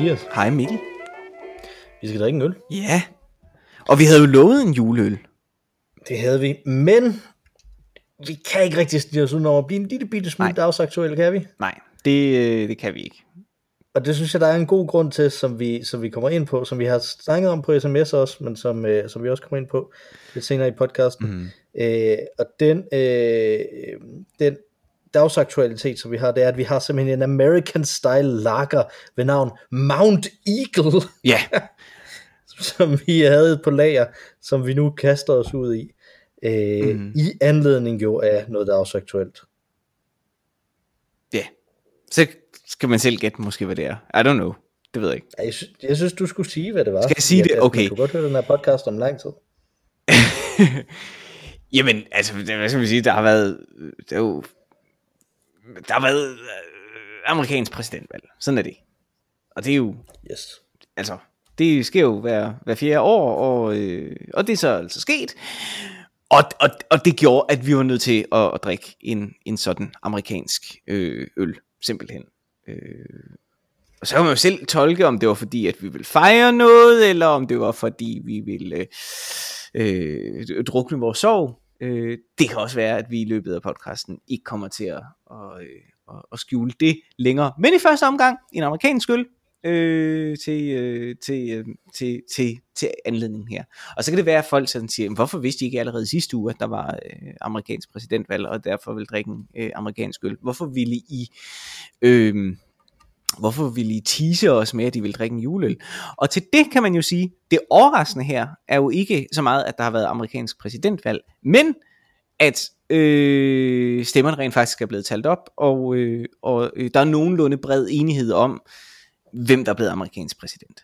Mathias. Hej Mikkel. Vi skal drikke en øl. Ja. Og vi havde jo lovet en juleøl. Det havde vi, men vi kan ikke rigtig stige os ud over at blive en lille bitte smule dagsaktuelle, kan vi? Nej, det, øh, det kan vi ikke. Og det synes jeg, der er en god grund til, som vi, som vi kommer ind på, som vi har snakket om på sms også, men som, øh, som vi også kommer ind på lidt senere i podcasten. Mm. Øh, og den, øh, den dagsaktualitet, som vi har, det er, at vi har simpelthen en American Style lager ved navn Mount Eagle. Ja. som vi havde på lager, som vi nu kaster os ud i. Øh, mm. I anledning jo af noget dagsaktuelt. Ja. Så skal man selv gætte måske, hvad det er. I don't know. Det ved jeg ikke. Jeg, synes, jeg synes, du skulle sige, hvad det var. Skal jeg sige det? Okay. Du kunne godt høre den her podcast om lang tid. Jamen, altså, hvad skal man sige, der har været, der, jo, der har været øh, amerikansk præsidentvalg. Sådan er det. Og det er jo, yes. altså, det sker jo hver, hver fjerde år, og, øh, og det er så altså sket. Og, og, og det gjorde, at vi var nødt til at, at drikke en, en sådan amerikansk øh, øl, simpelthen. Øh, og så kan man jo selv tolke, om det var fordi, at vi ville fejre noget, eller om det var fordi, vi ville øh, øh, drukne vores sorg. Øh, det kan også være, at vi i løbet af podcasten ikke kommer til at, at, at, at skjule det længere. Men i første omgang, en amerikansk øl, øh, til, øh, til, øh, til, til, til anledningen her. Og så kan det være, at folk sådan siger, hvorfor vidste I ikke allerede sidste uge, at der var øh, amerikansk præsidentvalg, og derfor vil drikke en øh, amerikansk øl? Hvorfor ville I... Øh, hvorfor ville I tease os med, at de vil drikke en juleøl? Og til det kan man jo sige, det overraskende her er jo ikke så meget, at der har været amerikansk præsidentvalg, men at øh, stemmerne rent faktisk er blevet talt op, og, øh, og øh, der er nogenlunde bred enighed om, hvem der er blevet amerikansk præsident.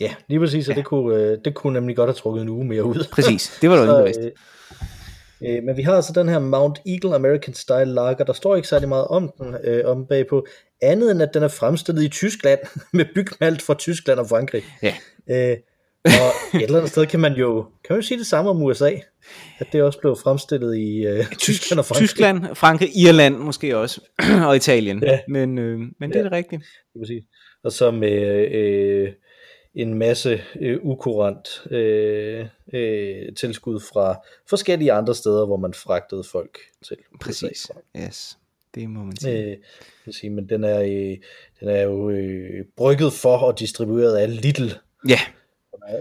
Ja, lige præcis, og ja. det, kunne, øh, det kunne nemlig godt have trukket en uge mere ud. Præcis, det var jo ikke øh, øh, Men vi har altså den her Mount Eagle American Style Lager, der står ikke særlig meget om den øh, om bagpå, andet end at den er fremstillet i Tyskland, med bygmalt fra Tyskland og Frankrig. Ja. Øh, og et eller andet sted kan man jo, kan man jo sige det samme om USA, at det også blev fremstillet i øh, Tyskland og Frankrig. Tyskland, Frankrig, Irland måske også, og Italien, ja. men, øh, men det ja. er det rigtigt. Det vil sige. Og så med øh, en masse øh, ukurant øh, øh, tilskud fra forskellige andre steder, hvor man fragtede folk til. Præcis, yes. Det må man sige. Øh, vil sige men den er, øh, den er jo øh, brygget for og distribueret af Lidl. Ja.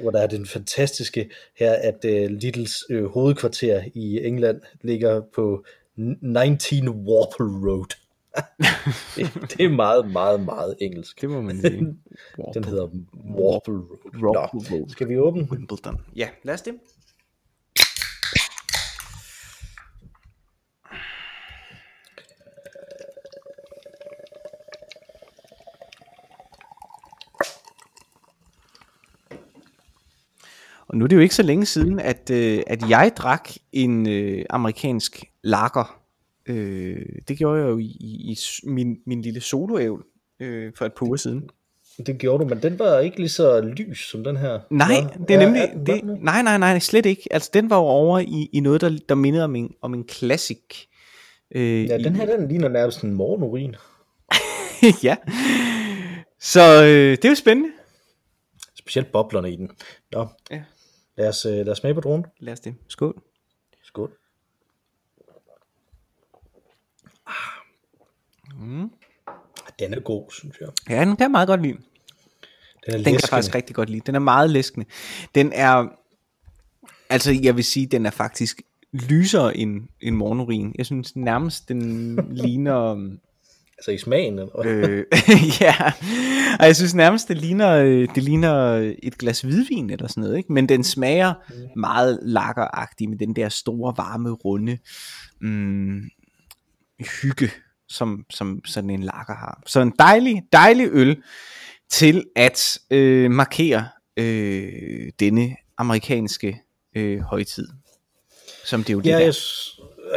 Hvor der er den fantastiske her, at øh, Lidls øh, hovedkvarter i England ligger på 19 Warple Road. det, det er meget, meget, meget engelsk. Det må man sige. Den hedder Warple Road. Warple Road. Skal vi åbne? Wimbledon. Ja, lad os det. Og nu er det jo ikke så længe siden, at, øh, at jeg drak en øh, amerikansk lager. Øh, det gjorde jeg jo i, i, i min, min lille soloævl øh, for et par uger siden. Det gjorde du, men den var ikke lige så lys som den her. Nej, det er nemlig, ja, det, nej, nej, nej, slet ikke. Altså den var jo over i, i noget, der, der mindede om en, om en classic. Øh, ja, den her, den ligner nærmest en morgenurin. ja, så øh, det er jo spændende. Specielt boblerne i den. Nå, ja. Lad, os, øh, lad os smage på dronen. Lad os det. Skål. Skål. Mm. Den er god, synes jeg. Ja, den kan jeg meget godt lide. Den, er den kan jeg faktisk rigtig godt lide. Den er meget læskende. Den er, altså jeg vil sige, den er faktisk lysere end, end morgenurin. Jeg synes nærmest, den ligner... Altså i smagen? Eller? øh, ja, og jeg synes nærmest, det ligner, det ligner et glas hvidvin eller sådan noget, ikke? men den smager mm. meget lakkeragtig med den der store, varme, runde mm, hygge, som, som sådan en lager har. Så en dejlig, dejlig øl til at øh, markere øh, denne amerikanske øh, højtid, som det jo ja, det jeg,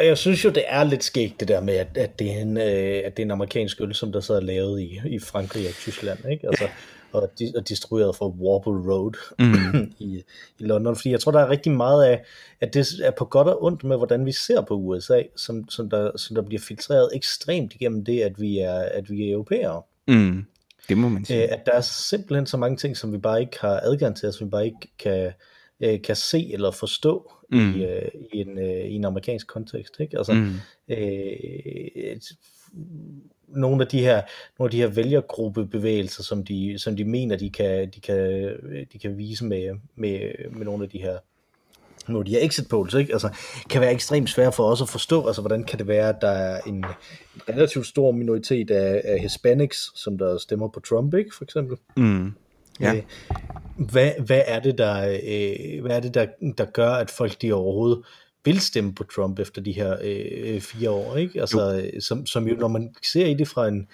jeg synes jo, det er lidt skægt det der med, at, at, det, er en, øh, at det er en amerikansk øl, som der så er lavet i, i Frankrig og Tyskland, ikke? Altså, og, di, og distribueret fra Warble Road mm. i, i London, fordi jeg tror, der er rigtig meget af, at det er på godt og ondt med, hvordan vi ser på USA, som, som, der, som der bliver filtreret ekstremt igennem det, at vi er, at vi er europæere. Mm. Det må man sige. Øh, at der er simpelthen så mange ting, som vi bare ikke har adgang til, som vi bare ikke kan, øh, kan se eller forstå mm. i, øh, i, en, øh, i en amerikansk kontekst. Ikke? Altså, mm. øh, nogle af de her nogle af de her vælgergruppebevægelser, som de som de mener de kan de kan de kan vise med med med nogle af de her nogle af de her exit polls, ikke? Altså, kan være ekstremt svært for os at forstå, altså hvordan kan det være, at der er en relativt stor minoritet af, af hispanics, som der stemmer på Trump, ikke, for eksempel. Mm. Ja. Øh, hvad, hvad er det, der, øh, hvad er det der, der gør, at folk de overhovedet vil stemme på Trump efter de her øh, fire år, ikke? Altså, jo. Som, som jo, når man ser i det fra en,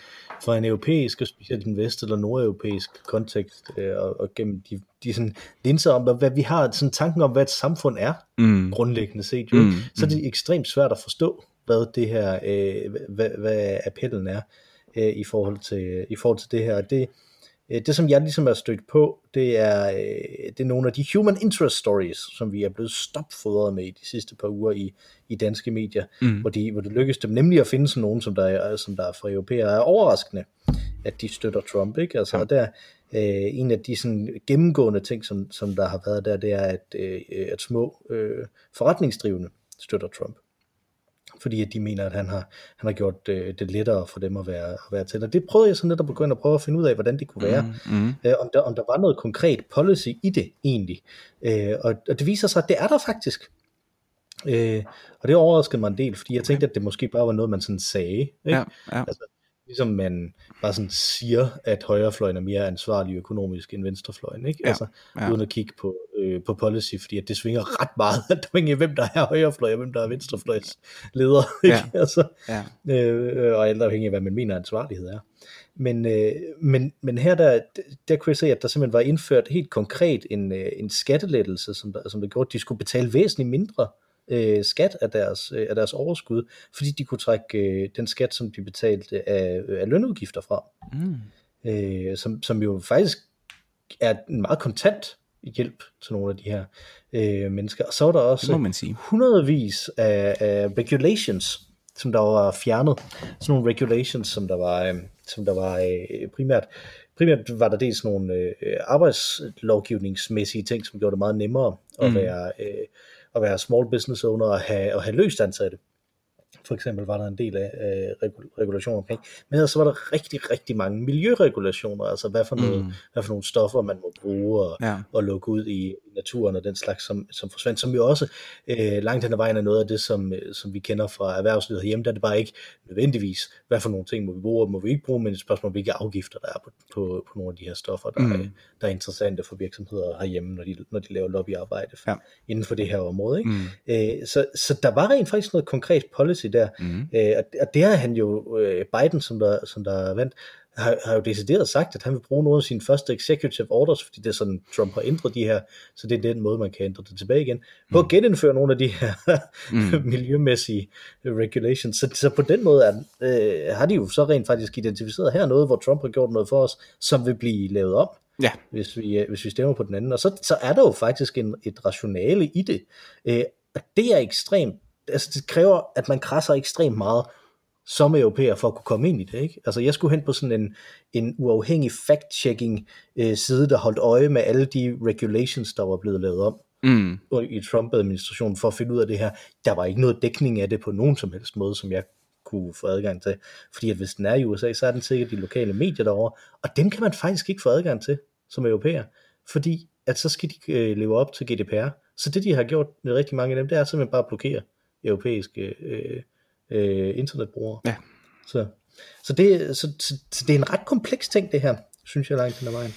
fra en europæisk, og specielt en vest- eller nordeuropæisk kontekst, øh, og, og gennem de, de sådan linser om, hvad vi har, sådan tanken om, hvad et samfund er, mm. grundlæggende set, jo, mm. så er det mm. ekstremt svært at forstå, hvad det her, øh, hvad, hvad appellen er, øh, i, forhold til, i forhold til det her. Det, Øh, det som jeg ligesom er stødt på, det er, øh, det er nogle af de human interest stories, som vi er blevet stopfodret med i de sidste par uger i, i danske medier, mm. hvor, de, hvor det lykkedes dem nemlig at finde sådan nogen, som der er, som der er fra europæere, er overraskende, at de støtter Trump. Ikke? Altså, ja. der, øh, en af de sådan, gennemgående ting, som, som der har været der, det er, at, øh, at små øh, forretningsdrivende støtter Trump fordi at de mener, at han har, han har gjort øh, det lettere for dem at være, at være til. Og det prøvede jeg sådan lidt at begynde at prøve at finde ud af, hvordan det kunne være. Mm, mm. Øh, om, der, om der var noget konkret policy i det egentlig. Øh, og, og det viser sig, at det er der faktisk. Øh, og det overraskede mig en del, fordi jeg tænkte, at det måske bare var noget, man sådan sagde. Ikke? Ja, ja. Altså, ligesom man bare sådan siger, at højrefløjen er mere ansvarlig økonomisk end venstrefløjen, ikke? Ja, altså, ja. uden at kigge på, øh, på policy, fordi at det svinger ret meget, afhængig af hvem der er højrefløj, og hvem der er venstrefløjs leder, ikke? Ja, altså, ja. øh, og alt afhængig af, hvad man mener ansvarlighed er. Men, øh, men, men her der, der kunne jeg se, at der simpelthen var indført helt konkret en, øh, en skattelettelse, som der, som der gjorde, at de skulle betale væsentligt mindre øh, skat af deres, øh, af deres overskud, fordi de kunne trække øh, den skat, som de betalte af, af lønudgifter fra. Mm. Øh, som, som jo faktisk er en meget kontant hjælp til nogle af de her øh, mennesker. Og så var der også man sige. hundredvis af, af regulations, som der var fjernet. Sådan nogle regulations, som der var, øh, som der var øh, primært primært var der dels nogle øh, arbejdslovgivningsmæssige ting, som gjorde det meget nemmere at mm. være øh, at være small business owner og have, og have løst ansatte for eksempel var der en del af øh, regulationer omkring. Men så var der rigtig, rigtig mange miljøregulationer, altså hvad for, noget, mm. hvad for nogle stoffer man må bruge og, ja. og lukke ud i naturen og den slags, som, som forsvandt, som jo også øh, langt hen ad vejen er noget af det, som, øh, som vi kender fra erhvervslivet herhjemme, der er det bare ikke nødvendigvis, hvad for nogle ting må vi bruge og må vi ikke bruge, men et spørgsmål om, hvilke afgifter der er på, på, på nogle af de her stoffer, der, mm. er, der er interessante for virksomheder herhjemme, når de, når de laver lobbyarbejde ja. inden for det her område. Ikke? Mm. Øh, så, så der var rent faktisk noget konkret policy der, mm. øh, og, og det har han jo, øh, Biden, som der, som der vandt, har, har jo decideret sagt, at han vil bruge nogle af sine første executive orders, fordi det er sådan, Trump har ændret de her, så det er den måde, man kan ændre det tilbage igen, på mm. at genindføre nogle af de her mm. miljømæssige regulations. Så, så på den måde er, øh, har de jo så rent faktisk identificeret her noget, hvor Trump har gjort noget for os, som vil blive lavet om. Ja. Hvis, vi, øh, hvis vi stemmer på den anden. Og så, så er der jo faktisk en, et rationale i det. Øh, og det er ekstremt altså det kræver, at man krasser ekstremt meget som europæer for at kunne komme ind i det. Ikke? Altså jeg skulle hen på sådan en, en uafhængig fact-checking øh, side, der holdt øje med alle de regulations, der var blevet lavet om mm. i Trump-administrationen for at finde ud af det her. Der var ikke noget dækning af det på nogen som helst måde, som jeg kunne få adgang til. Fordi at hvis den er i USA, så er den sikkert de lokale medier derovre, og dem kan man faktisk ikke få adgang til som europæer, fordi at så skal de øh, leve op til GDPR. Så det de har gjort med rigtig mange af dem, det er simpelthen bare at blokere europæiske øh, øh, internetbrugere. Ja. Så, så, det, så, så, så det er en ret kompleks ting det her, synes jeg langt den ad vejen.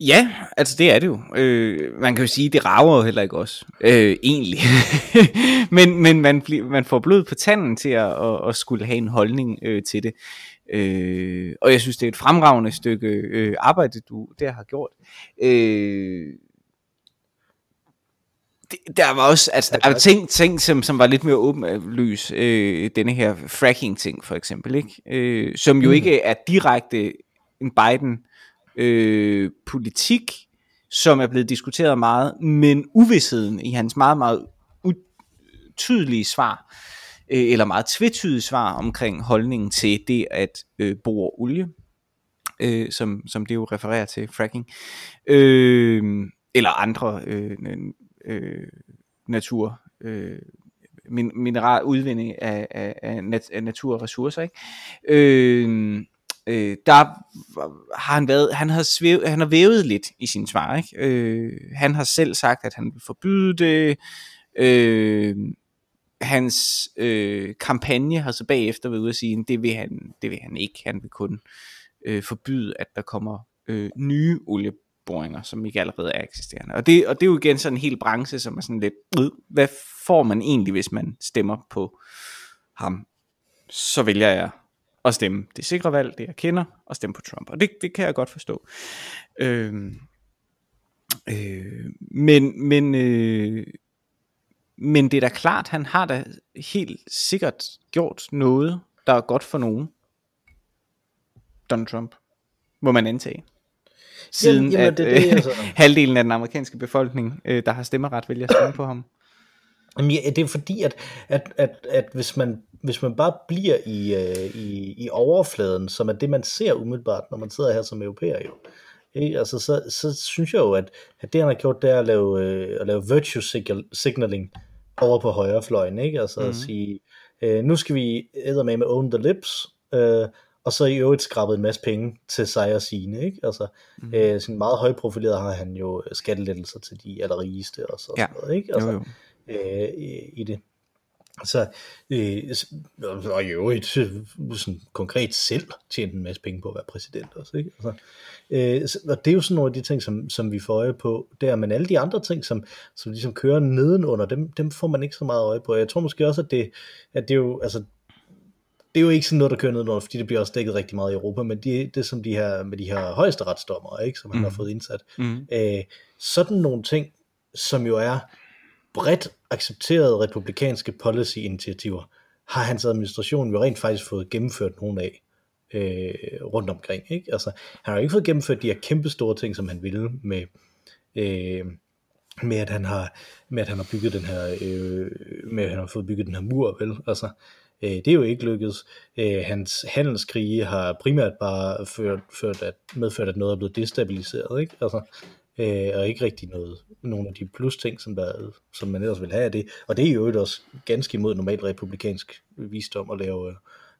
Ja, altså det er det jo. Øh, man kan jo sige, det rager jo heller ikke også, øh, egentlig. men men man, bliver, man får blod på tanden til at, at, at skulle have en holdning øh, til det. Øh, og jeg synes, det er et fremragende stykke øh, arbejde, du der har gjort. Øh, det, der var også, altså der var ting, ting som, som var lidt mere åbenlys, øh, denne her fracking ting for eksempel, ikke? Øh, som jo mm. ikke er direkte en Biden øh, politik, som er blevet diskuteret meget, men uvidsheden i hans meget, meget tydelige svar, øh, eller meget tvetydige svar omkring holdningen til det at øh, bore olie, øh, som, som det jo refererer til, fracking, øh, eller andre øh, øh, natur, øh, min, mineral udvinding af, af, af, nat, af naturressourcer, ikke? Øh, øh, der har han været, han har, svæv, han har vævet lidt i sin svar, ikke? Øh, han har selv sagt, at han vil forbyde det, øh, hans øh, kampagne har så bagefter været ude at sige, at det vil han, det vil han ikke, han vil kun øh, forbyde, at der kommer øh, nye olie, boringer, som ikke allerede er eksisterende. Og det, og det er jo igen sådan en hel branche, som er sådan lidt, hvad får man egentlig, hvis man stemmer på ham? Så vælger jeg at stemme det sikre valg, det jeg kender, og stemme på Trump. Og det, det kan jeg godt forstå. Øhm, øh, men men, øh, men det er da klart, han har da helt sikkert gjort noget, der er godt for nogen. Donald Trump, må man antage. Siden jamen, jamen, at det, det, altså. halvdelen af den amerikanske befolkning, øh, der har stemmeret, vælger at stemme på ham. Jamen, ja, det er fordi, at, at, at, at hvis, man, hvis man bare bliver i, øh, i, i overfladen, som er det, man ser umiddelbart, når man sidder her som europæer jo, ikke? Altså, så, så synes jeg jo, at, at det han har gjort, det er at lave, øh, at lave virtue signaling over på højrefløjen, ikke? Altså mm. at mhm. sige, øh, nu skal vi med med own the lips, øh, og så i øvrigt skrabet en masse penge til sig og sine, ikke? Altså, mm. øh, sådan meget højprofileret har han jo skattelettelser til de allerrigeste og så, ja. sådan noget, ikke? Altså, jo, jo. Øh, i, det. Så, øh, og i øvrigt sådan konkret selv tjente en masse penge på at være præsident også, ikke? Altså, øh, og det er jo sådan nogle af de ting, som, som vi får øje på der, men alle de andre ting, som, som ligesom kører nedenunder, dem, dem får man ikke så meget øje på. Jeg tror måske også, at det, at det jo, altså, det er jo ikke sådan noget, der kører nedenunder, fordi det bliver også dækket rigtig meget i Europa, men det, det som de her, med de her højeste retsdommer, ikke, som han mm. har fået indsat. Mm. Øh, sådan nogle ting, som jo er bredt accepterede republikanske policy-initiativer, har hans administration jo rent faktisk fået gennemført nogle af øh, rundt omkring. Ikke? Altså, han har jo ikke fået gennemført de her kæmpe store ting, som han ville med, øh, med at han har med at han har bygget den her øh, med at han har fået bygget den her mur, vel? Altså, øh, det er jo ikke lykkedes. Øh, hans handelskrige har primært bare ført, ført at, medført, at noget er blevet destabiliseret, ikke? Altså, øh, og ikke rigtig noget, nogle af de plus ting, som, der, som man ellers vil have af det. Og det er jo også ganske imod normal republikansk visdom at lave,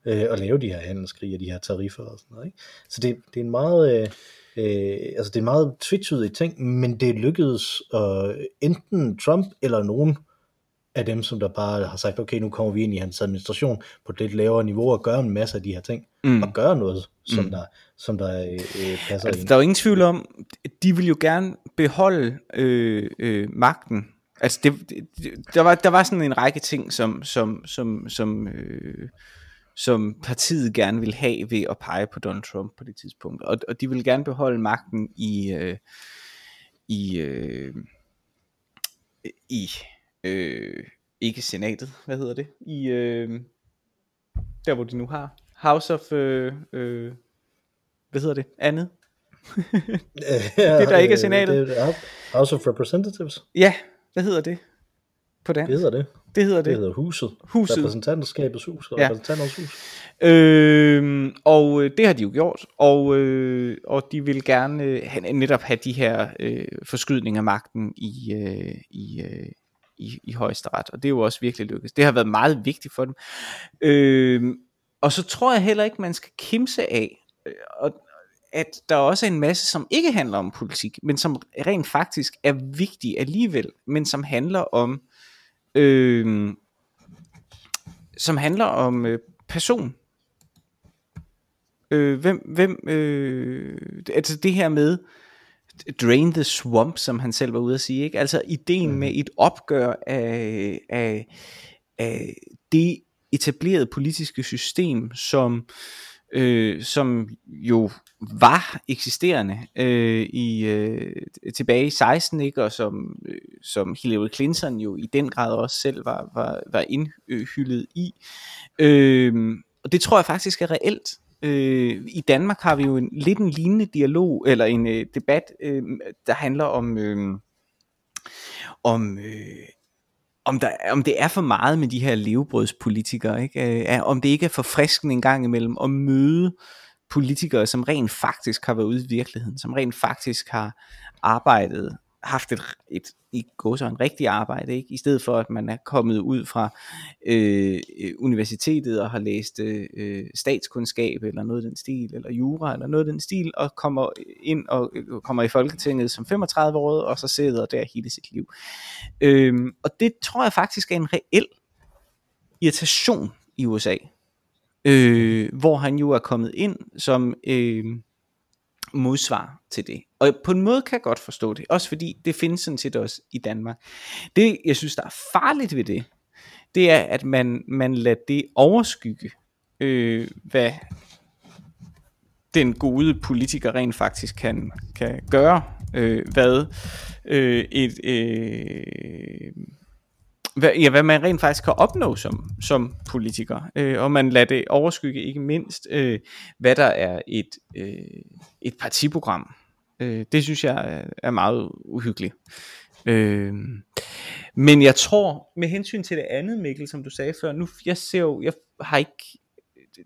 øh, at lave de her handelskrig og de her tariffer og sådan noget. Ikke? Så det, det er en meget... Øh, Øh, altså det er en meget tvetydig ting, men det lykkedes øh, enten Trump eller nogen af dem, som der bare har sagt, okay, nu kommer vi ind i hans administration på et lidt lavere niveau og gør en masse af de her ting, mm. og gør noget, som mm. der, som der øh, øh, passer altså, ind. Der er jo ingen tvivl om, de vil jo gerne beholde øh, øh, magten. Altså det, det, der, var, der var sådan en række ting, som, som, som, som, øh, som partiet gerne vil have ved at pege på Donald Trump på det tidspunkt. Og, og de vil gerne beholde magten i, øh, i, øh, i øh, ikke senatet, hvad hedder det, i øh, der hvor de nu har House of, øh, øh, hvad hedder det, andet? det der ikke er senatet. Det er House of Representatives. Ja, hvad hedder det på dansk? Det hedder det. Det hedder det. Det hedder huset. Huset. Repræsentantskabets hus. Ja. Repræsentanternes hus. Øhm, og øh, det har de jo gjort. Og, øh, og de vil gerne øh, netop have de her øh, forskydninger af magten i, øh, i, øh, i, i højesteret, og det er jo også virkelig lykkedes. Det har været meget vigtigt for dem. Øh, og så tror jeg heller ikke, man skal kimse af, øh, og, at der også er en masse, som ikke handler om politik, men som rent faktisk er vigtig alligevel, men som handler om, øh, som handler om øh, person. Øh, hvem, hvem, øh, altså det her med, drain the swamp, som han selv var ude at sige. Ikke? Altså ideen mm. med et opgør af, af, af det etablerede politiske system, som, øh, som jo var eksisterende øh, i øh, tilbage i 16, ikke? og som, øh, som Hillary Clinton jo i den grad også selv var, var, var indhyldet i. Øh, og det tror jeg faktisk er reelt. Øh, I Danmark har vi jo en, lidt en lignende dialog, eller en øh, debat, øh, der handler om, øh, om, øh, om, der, om det er for meget med de her levebrødspolitikere, ikke? Øh, om det ikke er forfriskende en gang imellem at møde politikere, som rent faktisk har været ude i virkeligheden, som rent faktisk har arbejdet haft et, et i går så en rigtig arbejde, ikke? i stedet for at man er kommet ud fra øh, universitetet og har læst øh, statskundskab eller noget af den stil, eller jura eller noget af den stil, og kommer ind og øh, kommer i Folketinget som 35 år, og så sidder der hele sit liv. Øh, og det tror jeg faktisk er en reel irritation i USA, øh, hvor han jo er kommet ind som øh, modsvar til det. Og på en måde kan jeg godt forstå det, også fordi det findes sådan set også i Danmark. Det, jeg synes, der er farligt ved det, det er, at man, man lader det overskygge, øh, hvad den gode politiker rent faktisk kan, kan gøre, øh, hvad øh, et, øh, hvad, ja, hvad man rent faktisk kan opnå som, som politiker. Øh, og man lader det overskygge ikke mindst, øh, hvad der er et, øh, et partiprogram. Øh, det synes jeg er, meget uhyggeligt. Øh, men jeg tror, med hensyn til det andet, Mikkel, som du sagde før, nu jeg ser jo, jeg har ikke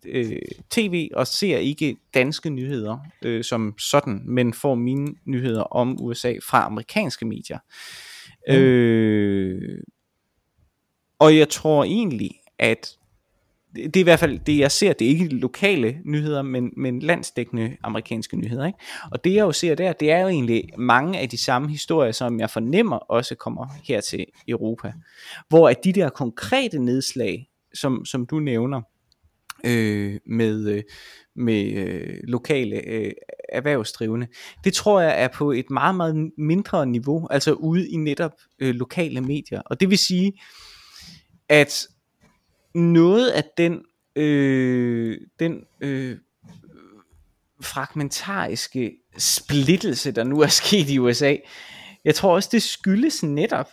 øh, tv og ser ikke danske nyheder øh, som sådan, men får mine nyheder om USA fra amerikanske medier. Mm. Øh, og jeg tror egentlig, at det er i hvert fald det, jeg ser. Det er ikke lokale nyheder, men, men landsdækkende amerikanske nyheder. Ikke? Og det, jeg jo ser der, det er jo egentlig mange af de samme historier, som jeg fornemmer også kommer her til Europa. Hvor at de der konkrete nedslag, som, som du nævner, øh, med, øh, med øh, lokale øh, erhvervsdrivende. Det tror jeg er på et meget, meget mindre niveau, altså ude i netop øh, lokale medier. Og det vil sige, at noget af den, øh, den øh, fragmentariske splittelse, der nu er sket i USA, jeg tror også, det skyldes netop,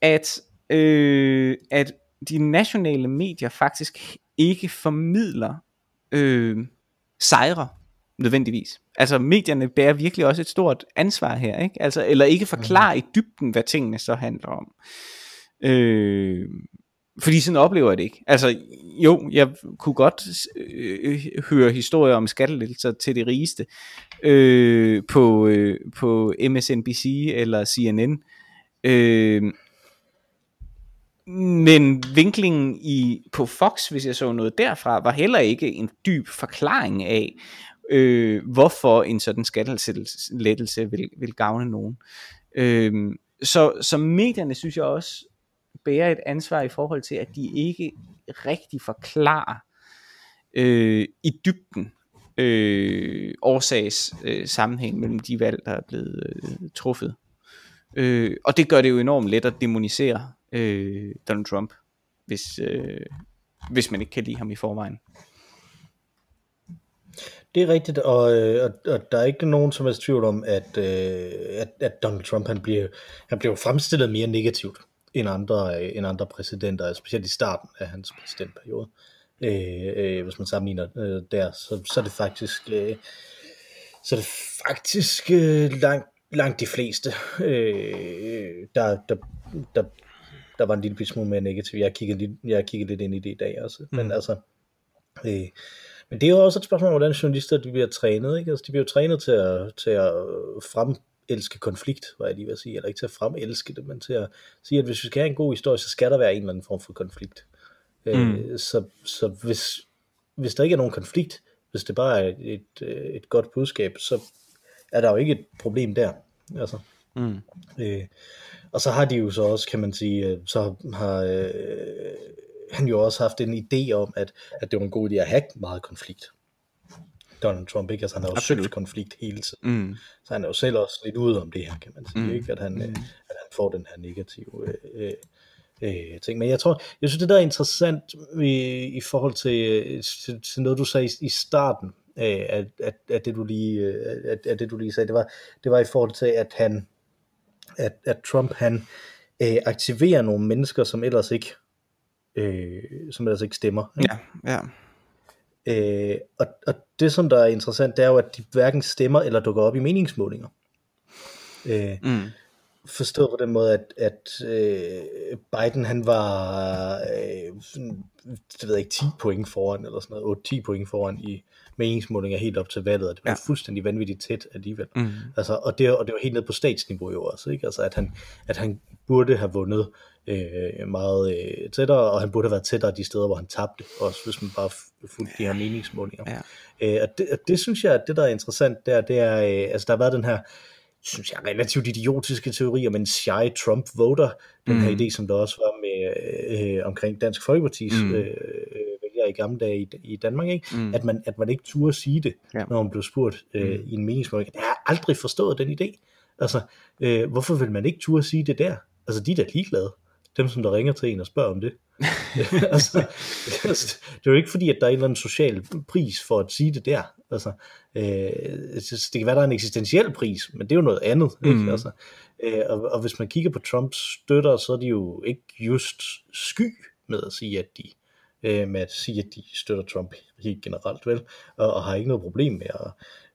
at, øh, at de nationale medier faktisk ikke formidler øh, sejre nødvendigvis. Altså medierne bærer virkelig også et stort ansvar her, ikke? Altså, eller ikke forklare mm. i dybden, hvad tingene så handler om. Øh, Øh, fordi sådan oplever jeg det ikke. Altså, jo, jeg kunne godt øh, høre historier om skattelettelser til de rigeste øh, på, øh, på MSNBC eller CNN. Øh, men vinklingen i, på Fox, hvis jeg så noget derfra, var heller ikke en dyb forklaring af, øh, hvorfor en sådan skattelettelse vil, vil gavne nogen. Øh, så, så medierne synes jeg også bærer et ansvar i forhold til, at de ikke rigtig forklarer øh, i dybden øh, årsags øh, sammenhæng mellem de valg, der er blevet øh, truffet. Øh, og det gør det jo enormt let at demonisere øh, Donald Trump, hvis, øh, hvis man ikke kan lide ham i forvejen. Det er rigtigt, og, øh, og, og der er ikke nogen som helst tvivl om, at, øh, at, at Donald Trump han bliver, han bliver fremstillet mere negativt end andre, øh, end andre præsidenter, specielt i starten af hans præsidentperiode. Øh, øh, hvis man sammenligner øh, der, så, så er det faktisk, øh, så er det faktisk øh, langt, langt de fleste, øh, der, der, der, der var en lille smule mere negativ. Jeg har kigget lidt, jeg har kigget lidt ind i det i dag også. Mm. Men altså, øh, men det er jo også et spørgsmål om, hvordan journalister de bliver trænet. Ikke? Altså, de bliver jo trænet til at, til at frem, elske konflikt, var jeg lige ved at sige, eller ikke til at fremelske det, men til at sige, at hvis vi skal have en god historie, så skal der være en eller anden form for konflikt. Øh, mm. Øh, så så hvis, hvis der ikke er nogen konflikt, hvis det bare er et, et, øh, et godt budskab, så er der jo ikke et problem der. Altså. Mm. Øh, og så har de jo så også, kan man sige, øh, så har øh, han jo også haft en idé om, at, at det var en god idé at have meget konflikt. Donald Trump, ikke? Altså han har jo søgt konflikt hele tiden. Mm. Så han er jo selv også lidt ude om det her, kan man sige, mm. ikke? At han, mm. at han får den her negative øh, øh, ting. Men jeg tror, jeg synes det der er interessant i, i forhold til, til, til noget du sagde i, i starten, af, at, at, at, det du lige, at, at det du lige sagde, det var, det var i forhold til, at han, at, at Trump han øh, aktiverer nogle mennesker, som ellers ikke øh, som ellers ikke stemmer. Ikke? Ja, ja. Øh, og, og det som der er interessant, det er jo, at de hverken stemmer eller dukker op i meningsmålinger. Øh, mm. forstået på den måde, at, at øh, Biden han var øh, det ved jeg ikke, 10 point foran, eller sådan noget, 8-10 point foran i meningsmålinger helt op til valget, og det var ja. fuldstændig vanvittigt tæt alligevel. Mm. Altså, og, det, og det var helt ned på statsniveau jo også, ikke? Altså, at han, at han burde have vundet øh, meget øh, tættere, og han burde have været tættere de steder, hvor han tabte, også hvis man bare fulgte de her meningsmålinger. Ja. Øh, og, det, og det synes jeg, at det der er interessant der, det er, øh, altså der har været den her, synes jeg, relativt idiotiske teori om en shy Trump voter, den her mm. idé, som der også var med øh, omkring Dansk Folkeparti's mm. øh, vælgere i gamle dage i, i Danmark, ikke? Mm. At, man, at man ikke turde sige det, ja. når man blev spurgt øh, mm. i en meningsmåling. Jeg har aldrig forstået den idé. Altså, øh, hvorfor vil man ikke turde sige det der? Altså, de der ligeglade dem, som der ringer til en og spørger om det. altså, altså, det er jo ikke fordi, at der er en eller anden social pris for at sige det der. Altså, øh, det kan være, der er en eksistentiel pris, men det er jo noget andet. Mm. Ikke? Altså, øh, og, og hvis man kigger på Trumps støtter, så er de jo ikke just sky med at sige, at de øh, med at sige, at de støtter Trump helt generelt, vel, og, og har ikke noget problem med at,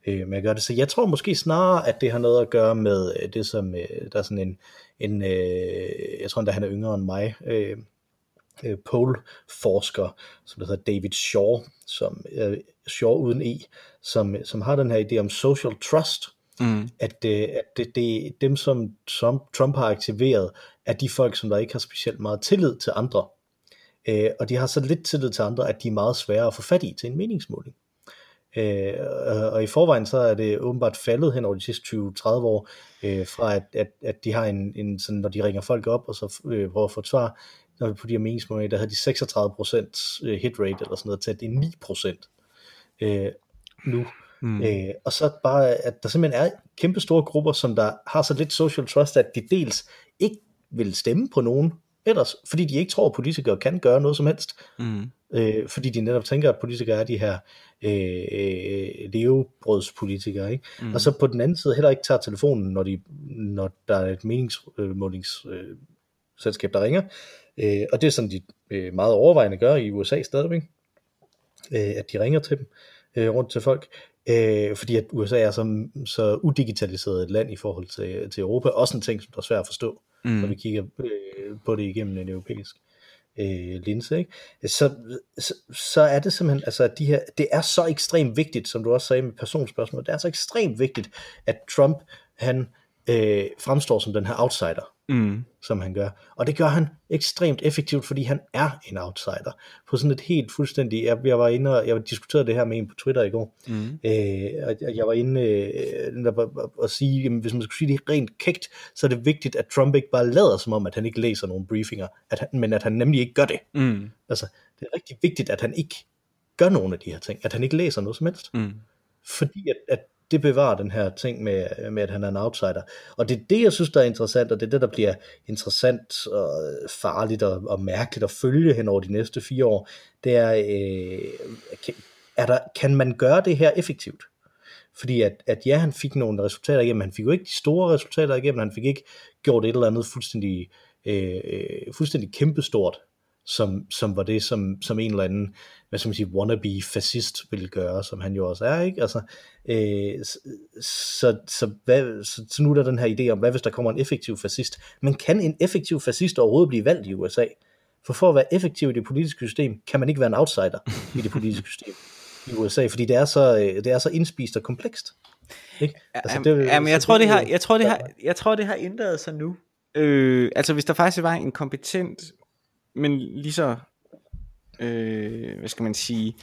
øh, med at gøre det. Så jeg tror måske snarere, at det har noget at gøre med øh, det, som øh, der er sådan en, en øh, jeg tror endda han er yngre end mig, øh, øh, pole-forsker, som hedder David Shaw, som øh, Shaw uden E, som, som har den her idé om social trust, mm. at, øh, at det, det dem, som Trump, Trump har aktiveret, er de folk, som der ikke har specielt meget tillid til andre. Øh, og de har så lidt tillid til andre, at de er meget svære at få fat i til en meningsmåling. Øh, og i forvejen så er det åbenbart faldet hen over de sidste 20-30 år, øh, fra at, at, at de har en, en sådan, når de ringer folk op, og så øh, prøver at få et svar, når på de her meningsmålinger, der havde de 36% øh, hit rate, eller sådan noget, til at det er 9% øh, nu. Mm. Øh, og så bare, at der simpelthen er kæmpe store grupper, som der har så lidt social trust, at de dels ikke vil stemme på nogen ellers, fordi de ikke tror, at politikere kan gøre noget som helst. Mm. Øh, fordi de netop tænker, at politikere er de her øh, øh, levebrødspolitikere. Ikke? Mm. Og så på den anden side heller ikke tager telefonen, når, de, når der er et meningsmålingsselskab, øh, der ringer. Øh, og det er sådan, de øh, meget overvejende gør i USA stadigvæk, øh, at de ringer til dem, øh, rundt til folk. Øh, fordi at USA er så, så udigitaliseret et land i forhold til, til Europa. Også en ting, som er svært at forstå, mm. når vi kigger øh, på det igennem en europæisk øh, linse, ikke? Så, så, så er det simpelthen, altså at de her, det er så ekstremt vigtigt, som du også sagde med personspørgsmål, det er så ekstremt vigtigt, at Trump, han øh, fremstår som den her outsider mm. som han gør. Og det gør han ekstremt effektivt, fordi han er en outsider. På sådan et helt fuldstændig, jeg, jeg var inde og, jeg diskuterede det her med en på Twitter i går, mm. øh, og jeg var inde øh, og, og sige, jamen, hvis man skulle sige det rent kægt, så er det vigtigt, at Trump ikke bare lader som om, at han ikke læser nogle briefinger, at han, men at han nemlig ikke gør det. Mm. Altså, det er rigtig vigtigt, at han ikke gør nogen af de her ting, at han ikke læser noget som helst. Mm. Fordi at, at det bevarer den her ting med, med, at han er en outsider. Og det er det, jeg synes, der er interessant, og det er det, der bliver interessant og farligt og, og mærkeligt at følge hen over de næste fire år. Det er, øh, er der, kan man gøre det her effektivt? Fordi at, at ja, han fik nogle resultater igennem, han fik jo ikke de store resultater igennem, han fik ikke gjort et eller andet fuldstændig, øh, øh fuldstændig kæmpestort som, som var det, som, som en eller anden, hvad skal man sige, wannabe fascist ville gøre, som han jo også er, ikke? Altså, øh, så, så, hvad, så, så nu er der den her idé om, hvad hvis der kommer en effektiv fascist? Men kan en effektiv fascist overhovedet blive valgt i USA? For for at være effektiv i det politiske system, kan man ikke være en outsider i det politiske system i USA, fordi det er så, øh, det er så indspist og komplekst. Ikke? Altså, det, jamen, jeg, tror, det har, jeg, tror, det har, jeg tror, det har ændret sig nu. Øh, altså, hvis der faktisk var en kompetent men lige så, øh, hvad skal man sige,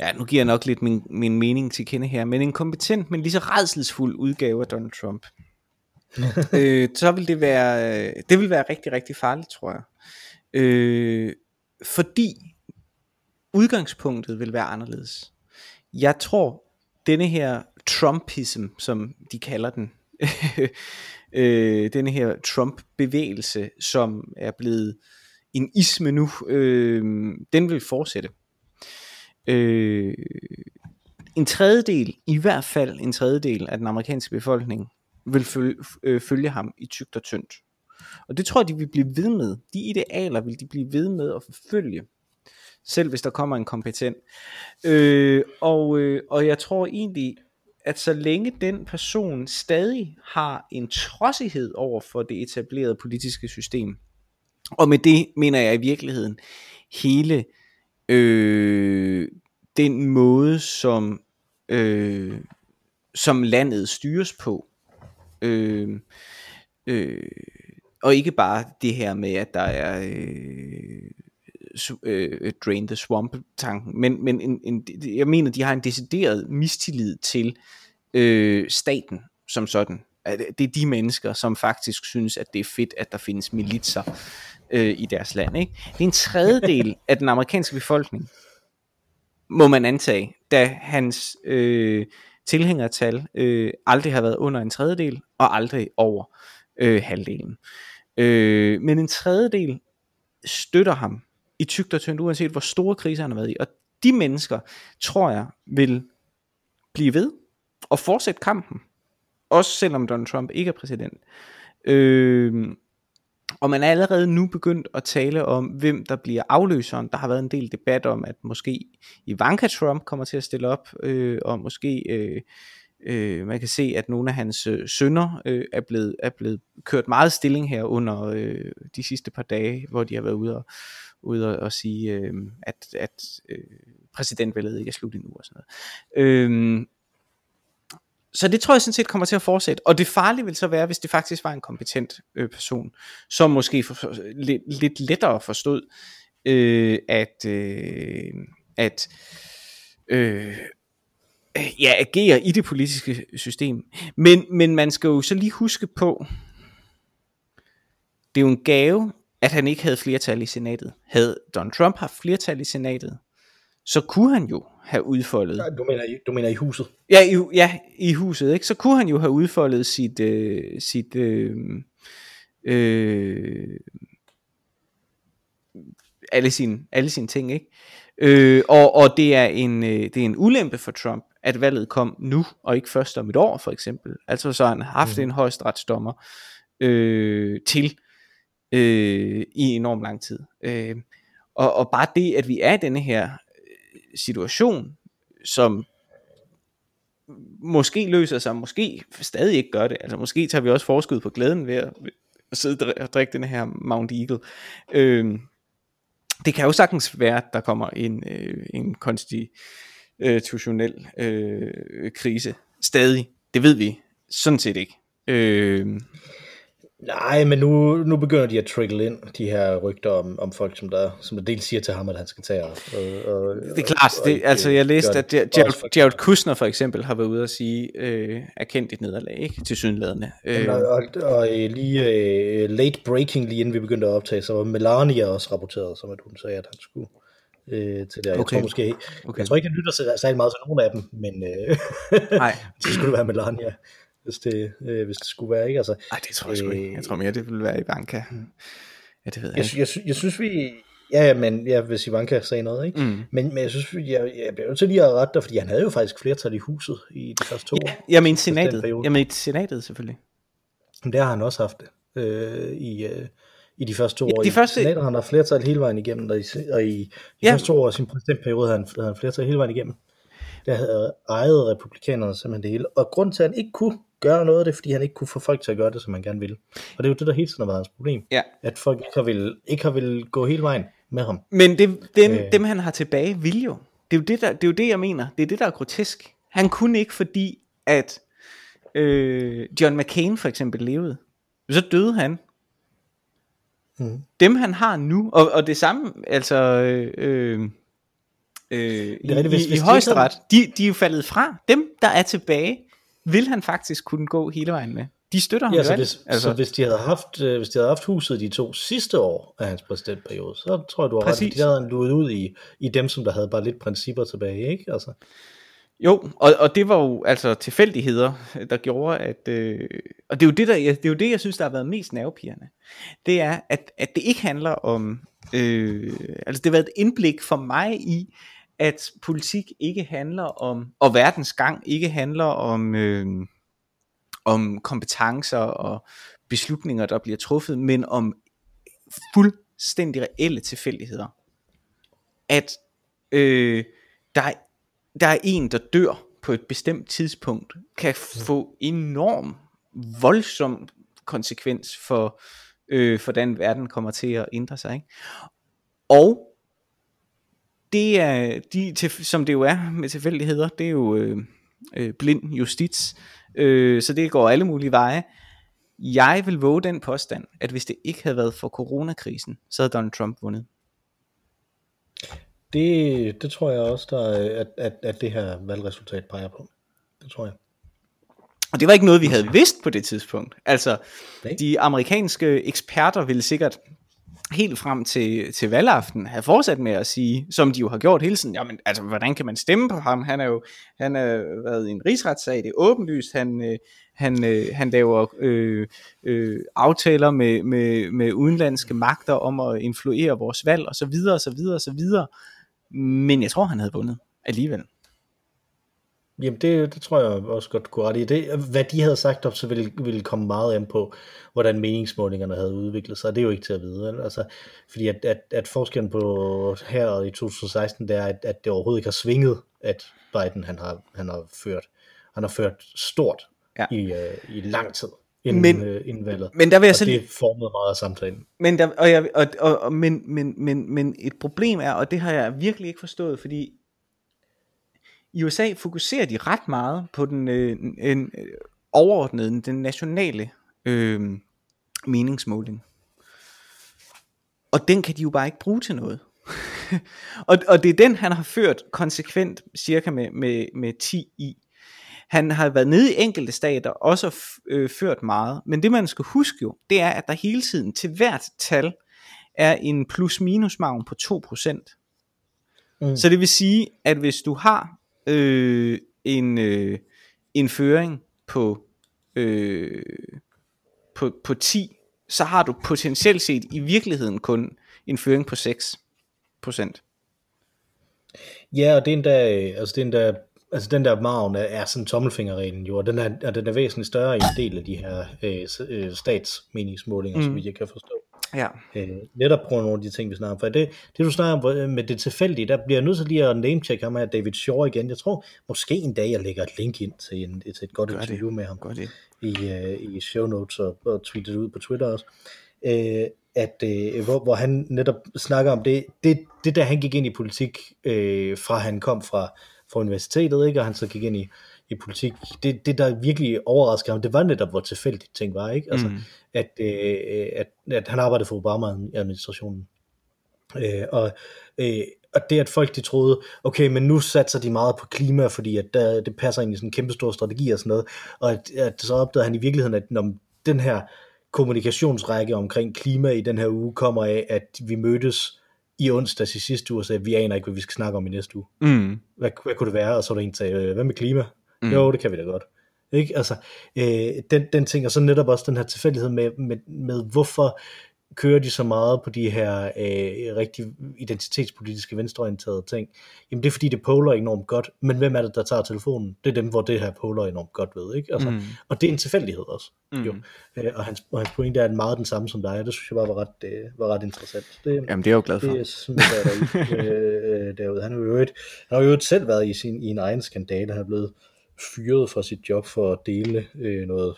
ja, nu giver jeg nok lidt min, min mening til kende her, men en kompetent, men lige så redselsfuld udgave af Donald Trump, øh, så vil det være, det vil være rigtig, rigtig farligt, tror jeg. Øh, fordi udgangspunktet vil være anderledes. Jeg tror, denne her Trumpism, som de kalder den, øh, denne her Trump-bevægelse, som er blevet en isme nu, øh, den vil fortsætte. Øh, en tredjedel, i hvert fald en tredjedel af den amerikanske befolkning, vil følge, øh, følge ham i tygt og tyndt. Og det tror jeg, de vil blive ved med. De idealer vil de blive ved med at forfølge. Selv hvis der kommer en kompetent. Øh, og, øh, og jeg tror egentlig, at så længe den person stadig har en trodsighed over for det etablerede politiske system, og med det mener jeg i virkeligheden hele øh, den måde, som, øh, som landet styres på. Øh, øh, og ikke bare det her med, at der er øh, øh, Drain the Swamp-tanken, men, men en, en, jeg mener, de har en decideret mistillid til øh, staten som sådan. Det er de mennesker, som faktisk synes, at det er fedt, at der findes militser øh, i deres land. Ikke? Det er en tredjedel af den amerikanske befolkning, må man antage, da hans øh, tilhængertal øh, aldrig har været under en tredjedel, og aldrig over øh, halvdelen. Øh, men en tredjedel støtter ham i tygt og tyndt, uanset hvor store kriser han har været i. Og de mennesker, tror jeg, vil blive ved og fortsætte kampen. Også selvom Donald Trump ikke er præsident. Øh, og man er allerede nu begyndt at tale om, hvem der bliver afløseren. Der har været en del debat om, at måske Ivanka Trump kommer til at stille op, øh, og måske øh, øh, man kan se, at nogle af hans øh, sønner øh, er, blevet, er blevet kørt meget stilling her under øh, de sidste par dage, hvor de har været ude og, ude og, sige, øh, at, at øh, præsidentvalget ikke er slut endnu og sådan noget. Øh, så det tror jeg sådan set kommer til at fortsætte. Og det farlige vil så være, hvis det faktisk var en kompetent øh, person, som måske for, for, lidt, lidt lettere forstod, øh, at, øh, at øh, ja, agere i det politiske system. Men, men man skal jo så lige huske på, det er jo en gave, at han ikke havde flertal i senatet. Havde Donald Trump haft flertal i senatet, så kunne han jo have udfoldet. Du, mener, du mener i huset? Ja, i, ja, i huset. Ikke? Så kunne han jo have udfoldet sit, øh, sit øh, øh, alle, sine, alle sine ting. Ikke? Øh, og, og det er en øh, det er en ulempe for Trump, at valget kom nu, og ikke først om et år for eksempel. Altså så har han haft mm. en højesteretsdommer øh, til øh, i enorm lang tid. Øh, og, og bare det, at vi er i denne her situation, som måske løser sig, måske stadig ikke gør det. Altså måske tager vi også forskud på glæden ved at, at sidde og drikke den her Mount Eagle. Øh, det kan jo sagtens være, at der kommer en, øh, en konstitutionel øh, krise. Stadig. Det ved vi sådan set ikke. Øh, Nej, men nu, nu begynder de at trickle ind, de her rygter om, om folk, som der, som der dels siger til ham, at han skal tage og, og, Det er klart, og, det, altså jeg læste, at Jared, Jared Kushner for eksempel har været ude at sige, øh, erkendt et nederlag, ikke? Til synlædende. Øh. Og, og, og, lige uh, late breaking, lige inden vi begyndte at optage, så var Melania også rapporteret, som at hun sagde, at han skulle øh, til det. Jeg okay. tror måske, okay. jeg tror ikke, han lytter særlig meget til nogen af dem, men øh, så skulle det være Melania hvis det, øh, hvis det skulle være, ikke? Altså, Ej, det tror jeg sgu ikke. Jeg tror mere, det ville være Ivanka. Mm. Ja, det ved jeg, jeg, jeg, jeg, jeg synes, vi... Ja, men ja, hvis Ivanka sagde noget, ikke? Mm. Men, men jeg synes, jeg, jeg bliver jo til lige at rette dig, fordi han havde jo faktisk flertal i huset i de første to ja, Jeg mener senatet. Jeg mener senatet selvfølgelig. Men det har han også haft øh, i, øh, i de første to ja, år. De første... Senatet han har flertal hele vejen igennem, og i, og i de ja. første to år af sin præsidentperiode havde han, havde han flertal hele vejen igennem. Der havde ejet republikanerne simpelthen det hele. Og grund til, at han ikke kunne gøre noget af det, fordi han ikke kunne få folk til at gøre det, som han gerne ville. Og det er jo det, der hele tiden har været hans problem. Ja. At folk ikke har, vil, ikke har vil gå hele vejen med ham. Men det, dem, øh. dem, han har tilbage, vil jo. Det er jo det, der, det er jo det, jeg mener. Det er det, der er grotesk. Han kunne ikke, fordi at øh, John McCain for eksempel levede. Så døde han. Mm. Dem han har nu, og, og det samme, altså øh, øh, øh, i, hvis, i, i højesteret, de, de er jo faldet fra. Dem, der er tilbage, vil han faktisk kunne gå hele vejen med. De støtter ham ja, så hvis, altså. så hvis de havde haft øh, hvis de havde haft huset de to sidste år af hans præsidentperiode, så tror jeg du har Præcis. ret, de havde han luet ud i, i dem som der havde bare lidt principper tilbage, ikke? Altså. Jo, og, og det var jo altså tilfældigheder, der gjorde, at, øh, og det er, jo det, der, det er jo det, jeg synes, der har været mest nervepirrende. Det er, at, at det ikke handler om, øh, altså det har været et indblik for mig i, at politik ikke handler om, og verdens gang ikke handler om, øh, om kompetencer og beslutninger, der bliver truffet, men om fuldstændig reelle tilfældigheder. At øh, der, er, der er en, der dør på et bestemt tidspunkt kan få enorm voldsom konsekvens for, øh, for den verden kommer til at ændre sig. Ikke? Og det er, de, til, som det jo er med tilfældigheder, det er jo øh, øh, blind justits, øh, så det går alle mulige veje. Jeg vil våge den påstand, at hvis det ikke havde været for coronakrisen, så havde Donald Trump vundet. Det, det tror jeg også, der, at, at, at det her valgresultat peger på. Det tror jeg. Og det var ikke noget, vi havde vidst på det tidspunkt. Altså, de amerikanske eksperter ville sikkert helt frem til, til valgaften have fortsat med at sige, som de jo har gjort hele tiden, jamen altså, hvordan kan man stemme på ham? Han er jo han har været i en rigsretssag, det er åbenlyst, han, øh, han, øh, han laver øh, øh, aftaler med, med, med udenlandske magter om at influere vores valg, og så videre, og så videre, og så videre. Men jeg tror, han havde vundet alligevel. Jamen det, det tror jeg også godt kunne ret i. Det, hvad de havde sagt op, så ville, ville komme meget an på, hvordan meningsmålingerne havde udviklet sig. Det er jo ikke til at vide. Altså, fordi at, at, at forskellen på her i 2016, det er, at, at det overhovedet ikke har svinget, at Biden han har, han har ført. Han har ført stort ja. i, uh, i lang tid inden, men, uh, inden valget. Men der vil jeg og så det formede meget af samtalen. Men, der, og jeg, og, og, og, men, men, men, men et problem er, og det har jeg virkelig ikke forstået, fordi i USA fokuserer de ret meget på den øh, en, øh, overordnede, den nationale øh, meningsmåling. Og den kan de jo bare ikke bruge til noget. og, og det er den, han har ført konsekvent cirka med, med, med 10 i. Han har været nede i enkelte stater, også øh, ført meget. Men det man skal huske jo, det er, at der hele tiden til hvert tal er en plus-minus margin på 2%. Mm. Så det vil sige, at hvis du har øh, en, øh, en føring på, øh, på, på 10, så har du potentielt set i virkeligheden kun en føring på 6 procent. Ja, og det er endda, altså det er endda, altså den der margen er, er sådan tommelfingerreglen jo, og den er, og den er væsentligt større i en del af de her øh, øh statsmeningsmålinger, mm. som jeg kan forstå. Ja. Øh, netop på nogle af de ting, vi snakker om. For det, det du snakker om med det tilfældige, der bliver jeg nødt til lige at name-check ham her, David Shaw igen. Jeg tror måske en dag, jeg lægger et link ind til, en, til et godt Gør interview det. med ham Gør det. I, uh, i show notes og, og tweetet ud på Twitter også. Uh, at, uh, hvor, hvor han netop snakker om det, det, det der han gik ind i politik, uh, fra han kom fra, fra universitetet, ikke? og han så gik ind i, i politik, det, det der virkelig overraskede ham, det var netop, hvor tilfældigt ting var, ikke? Altså, mm. at, øh, at, at han arbejdede for Obama-administrationen. Øh, og, øh, og det, at folk de troede, okay, men nu satser de meget på klima, fordi at der, det passer ind i sådan en kæmpe stor strategi og sådan noget, og at, at så opdagede han i virkeligheden, at når den her kommunikationsrække omkring klima i den her uge kommer af, at vi mødtes i onsdags i sidste uge og sagde, vi aner ikke, hvad vi skal snakke om i næste uge. Mm. Hvad, hvad kunne det være? Og så var der en, der sagde, øh, hvad med klima? Mm. Jo, det kan vi da godt. Ikke? Altså, øh, den, den ting, og så netop også den her tilfældighed med, med, med hvorfor kører de så meget på de her øh, rigtig identitetspolitiske venstreorienterede ting? Jamen det er fordi, det poler enormt godt, men hvem er det, der tager telefonen? Det er dem, hvor det her poler enormt godt ved, ikke? Altså, mm. Og det er en tilfældighed også, mm. jo. Øh, og, hans, og hans pointe er meget den samme som dig, det synes jeg bare var ret, øh, var ret interessant. Det, Jamen det er jeg jo glad for. Det er sådan, der øh, derude. Han har jo et, han har jo selv været i, sin, i en egen skandale, han er blevet fyret fra sit job for at dele øh, noget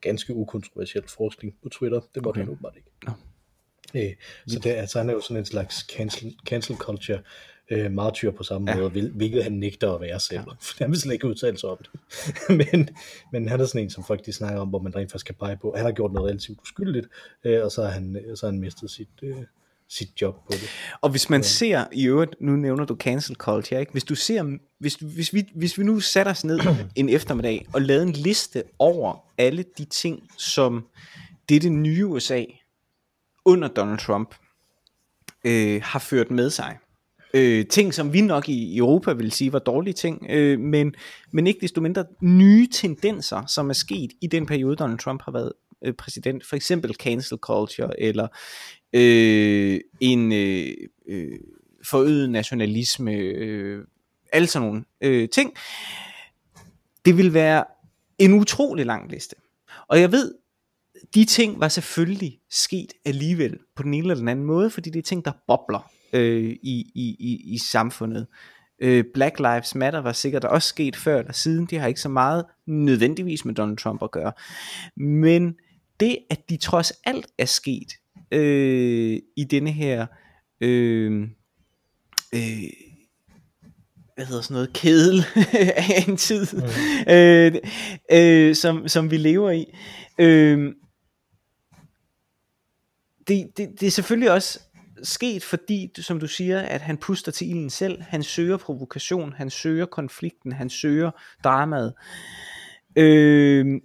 ganske ukontroversiel forskning på Twitter. Det måtte okay. han åbenbart ikke. No. Øh, så det, altså, han er jo sådan en slags cancel, cancel culture øh, martyr på samme ja. måde, hvil, hvilket han nægter at være selv. Ja. For han vil slet ikke udtale sig om det. men, men han er sådan en, som folk de snakker om, hvor man rent faktisk kan pege på. Han har gjort noget relativt uskyldigt, øh, og så har han, så har han mistet sit, øh, sit job på det. Og hvis man ja. ser i øvrigt, nu nævner du cancel culture, ikke? Hvis du ser, hvis, hvis, vi, hvis vi nu sætter os ned en eftermiddag og lavede en liste over alle de ting, som det, det nye USA under Donald Trump øh, har ført med sig. Øh, ting, som vi nok i Europa vil sige var dårlige ting, øh, men, men ikke desto mindre nye tendenser, som er sket i den periode, Donald Trump har været øh, præsident. For eksempel cancel culture, eller øh, en øh, øh, forøget nationalisme, øh, alle sådan nogle øh, ting. Det vil være en utrolig lang liste. Og jeg ved, de ting var selvfølgelig sket alligevel på den ene eller den anden måde, fordi det er ting, der bobler øh, i, i, i, i samfundet. Øh, Black Lives Matter var sikkert også sket før eller siden. Det har ikke så meget nødvendigvis med Donald Trump at gøre. Men det, at de trods alt er sket øh, i denne her øh, øh, hvad hedder sådan noget, kedel af en tid, mm. øh, øh, som, som vi lever i. Øh, det, det, det er selvfølgelig også sket, fordi, som du siger, at han puster til ilden selv. Han søger provokation, han søger konflikten, han søger dramaet. Øh,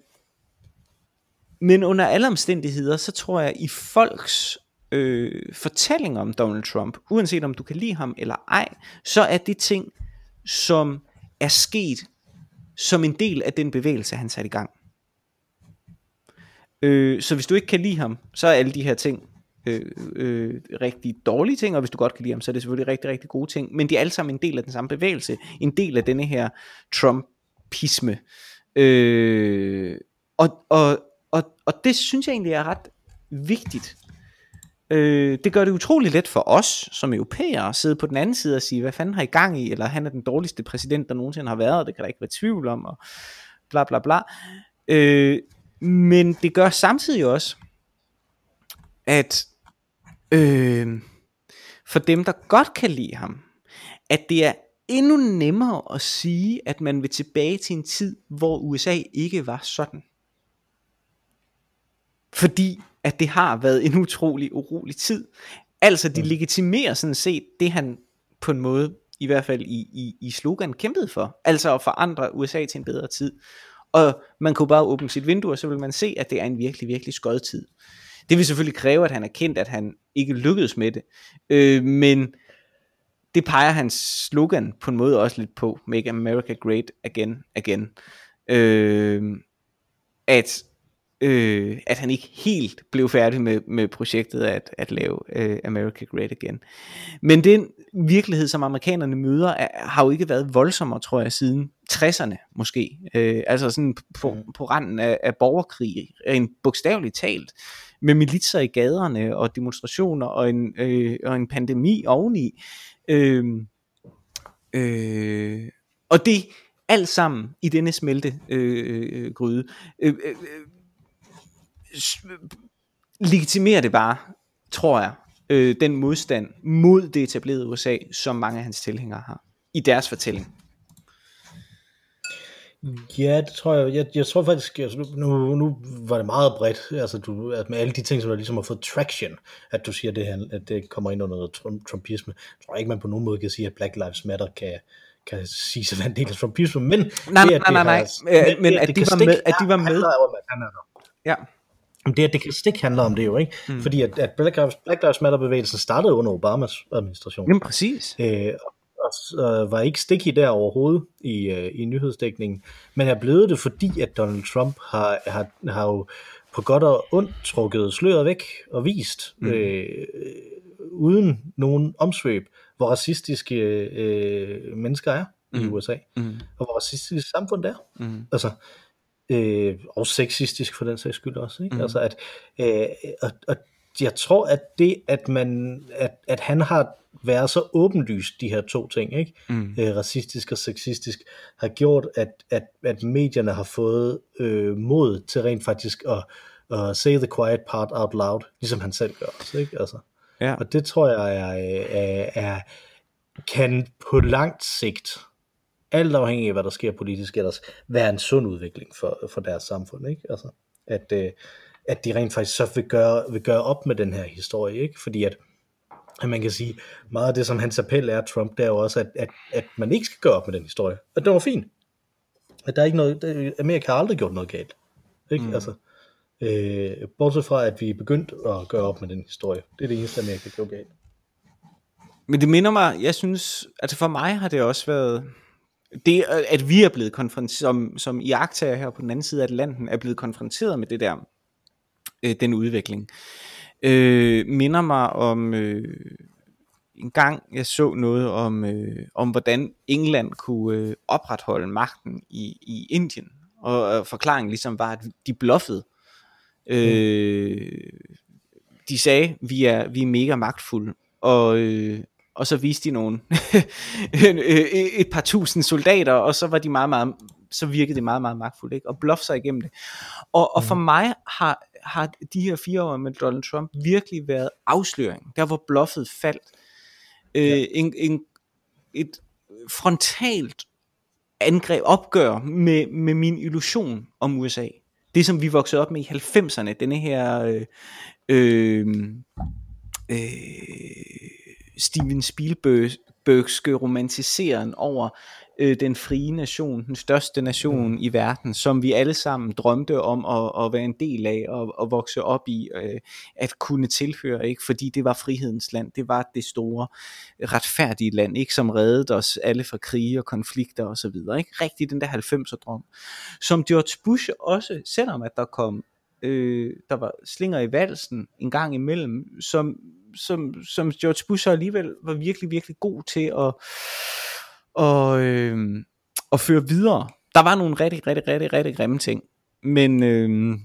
men under alle omstændigheder, så tror jeg, i folks øh, fortælling om Donald Trump, uanset om du kan lide ham eller ej, så er det ting, som er sket som en del af den bevægelse, han satte i gang. Øh, så hvis du ikke kan lide ham, så er alle de her ting øh, øh, rigtig dårlige ting, og hvis du godt kan lide ham, så er det selvfølgelig rigtig, rigtig gode ting, men de er alle sammen en del af den samme bevægelse, en del af denne her Trumpisme. Øh, og, og, og, og det synes jeg egentlig er ret vigtigt. Øh, det gør det utrolig let for os som europæere at sidde på den anden side og sige, hvad fanden har I gang i, eller han er den dårligste præsident, der nogensinde har været, og det kan der ikke være tvivl om, og bla bla bla. Øh, men det gør samtidig også, at øh, for dem, der godt kan lide ham, at det er endnu nemmere at sige, at man vil tilbage til en tid, hvor USA ikke var sådan. Fordi at det har været en utrolig urolig tid. Altså de legitimerer sådan set det han på en måde, i hvert fald i, i, i slogan kæmpede for. Altså at forandre USA til en bedre tid. Og man kunne bare åbne sit vindue, og så vil man se, at det er en virkelig, virkelig skød tid. Det vil selvfølgelig kræve, at han er kendt, at han ikke lykkedes med det. Øh, men det peger hans slogan på en måde også lidt på, Make America Great Again, Again. Øh, at øh, at han ikke helt blev færdig med, med projektet at, at lave øh, America Great Again. Men den virkelighed, som amerikanerne møder, er, har jo ikke været voldsommere, tror jeg, siden 60'erne måske. Øh, altså sådan på, mm. på randen af, af borgerkrig, en bogstaveligt talt, med militser i gaderne og demonstrationer og en, øh, og en pandemi oveni. Øh, øh, og det alt sammen i denne smeltegryde. Øh, gryde. øh, øh, legitimerer det bare, tror jeg, øh, den modstand mod det etablerede USA, som mange af hans tilhængere har, i deres fortælling. Ja, det tror jeg. Jeg, jeg tror faktisk, altså nu, nu var det meget bredt, altså du, at med alle de ting, som der ligesom har fået traction, at du siger, det at det kommer ind under noget trumpisme. Jeg tror ikke, man på nogen måde kan sige, at Black Lives Matter kan, kan sige sig en del af trumpisme, men... Nej, det, nej, nej, nej, nej, men, at, de var med, at de var med... Ja. Det, det kan stik handler om det jo, ikke? Mm. Fordi at, at Black, Lives, Black Lives Matter bevægelsen startede under Obamas administration. Jamen præcis. Øh, og, og var ikke stik i der overhovedet i, uh, i nyhedsdækningen, men er blevet det, fordi at Donald Trump har, har, har jo på godt og ondt trukket sløret væk og vist, mm. øh, uden nogen omsvøb, hvor racistiske øh, mennesker er mm. i USA, mm. og hvor racistisk samfund det er. Mm. Altså, øh, og sexistisk for den sags skyld også. Ikke? Mm. Altså at, øh, og, og jeg tror, at det, at, man, at, at han har været så åbenlyst, de her to ting, ikke? Mm. Øh, racistisk og sexistisk, har gjort, at, at, at medierne har fået øh, mod til rent faktisk at, at say the quiet part out loud, ligesom han selv gør også, ikke? Altså. Ja. Og det tror jeg er, er, er, kan på langt sigt alt afhængig af, hvad der sker politisk ellers, være en sund udvikling for, for deres samfund, ikke? Altså, at, øh, at de rent faktisk så vil gøre, vil gøre op med den her historie, ikke? Fordi at, at man kan sige, meget af det, som hans appel er, Trump, det er jo også, at, at, at man ikke skal gøre op med den historie. At det var fint. At der er ikke noget, Amerika har aldrig gjort noget galt. Ikke? Mm. Altså, øh, bortset fra, at vi er begyndt at gøre op med den historie. Det er det eneste, Amerika gjorde galt. Men det minder mig, jeg synes, altså for mig har det også været, det, at vi er blevet konfronteret, som, som iagtager her på den anden side af Atlanten, er blevet konfronteret med det der, øh, den udvikling, øh, minder mig om, øh, en gang jeg så noget om, øh, om hvordan England kunne øh, opretholde magten i, i Indien, og øh, forklaringen ligesom var, at de bluffede. Øh, de sagde, vi er, vi er mega magtfulde, og, øh, og så viste de nogle et par tusind soldater, og så var de meget, meget, så virkede det meget, meget magtfuldt, ikke? og bluff sig igennem det. Og, og for mm. mig har, har de her fire år med Donald Trump virkelig været afsløring, der hvor bluffet faldt. Øh, ja. en, en, et frontalt angreb, opgør med, med min illusion om USA. Det som vi voksede op med i 90'erne, denne her øh, øh, øh, Steven Spielbergske romantiseren over øh, den frie nation, den største nation mm. i verden, som vi alle sammen drømte om at, at være en del af og at vokse op i, øh, at kunne tilhøre, ikke? fordi det var frihedens land, det var det store retfærdige land, ikke som reddede os alle fra krige og konflikter og så videre, ikke rigtig den der 90'er drøm, som George Bush også, selvom at der kom øh, der var slinger i valsen en gang imellem, som, som, som George Bush alligevel var virkelig, virkelig god til at og, øh, og føre videre. Der var nogle rigtig, rigtig, rigtig, rigtig grimme ting. Men, øh,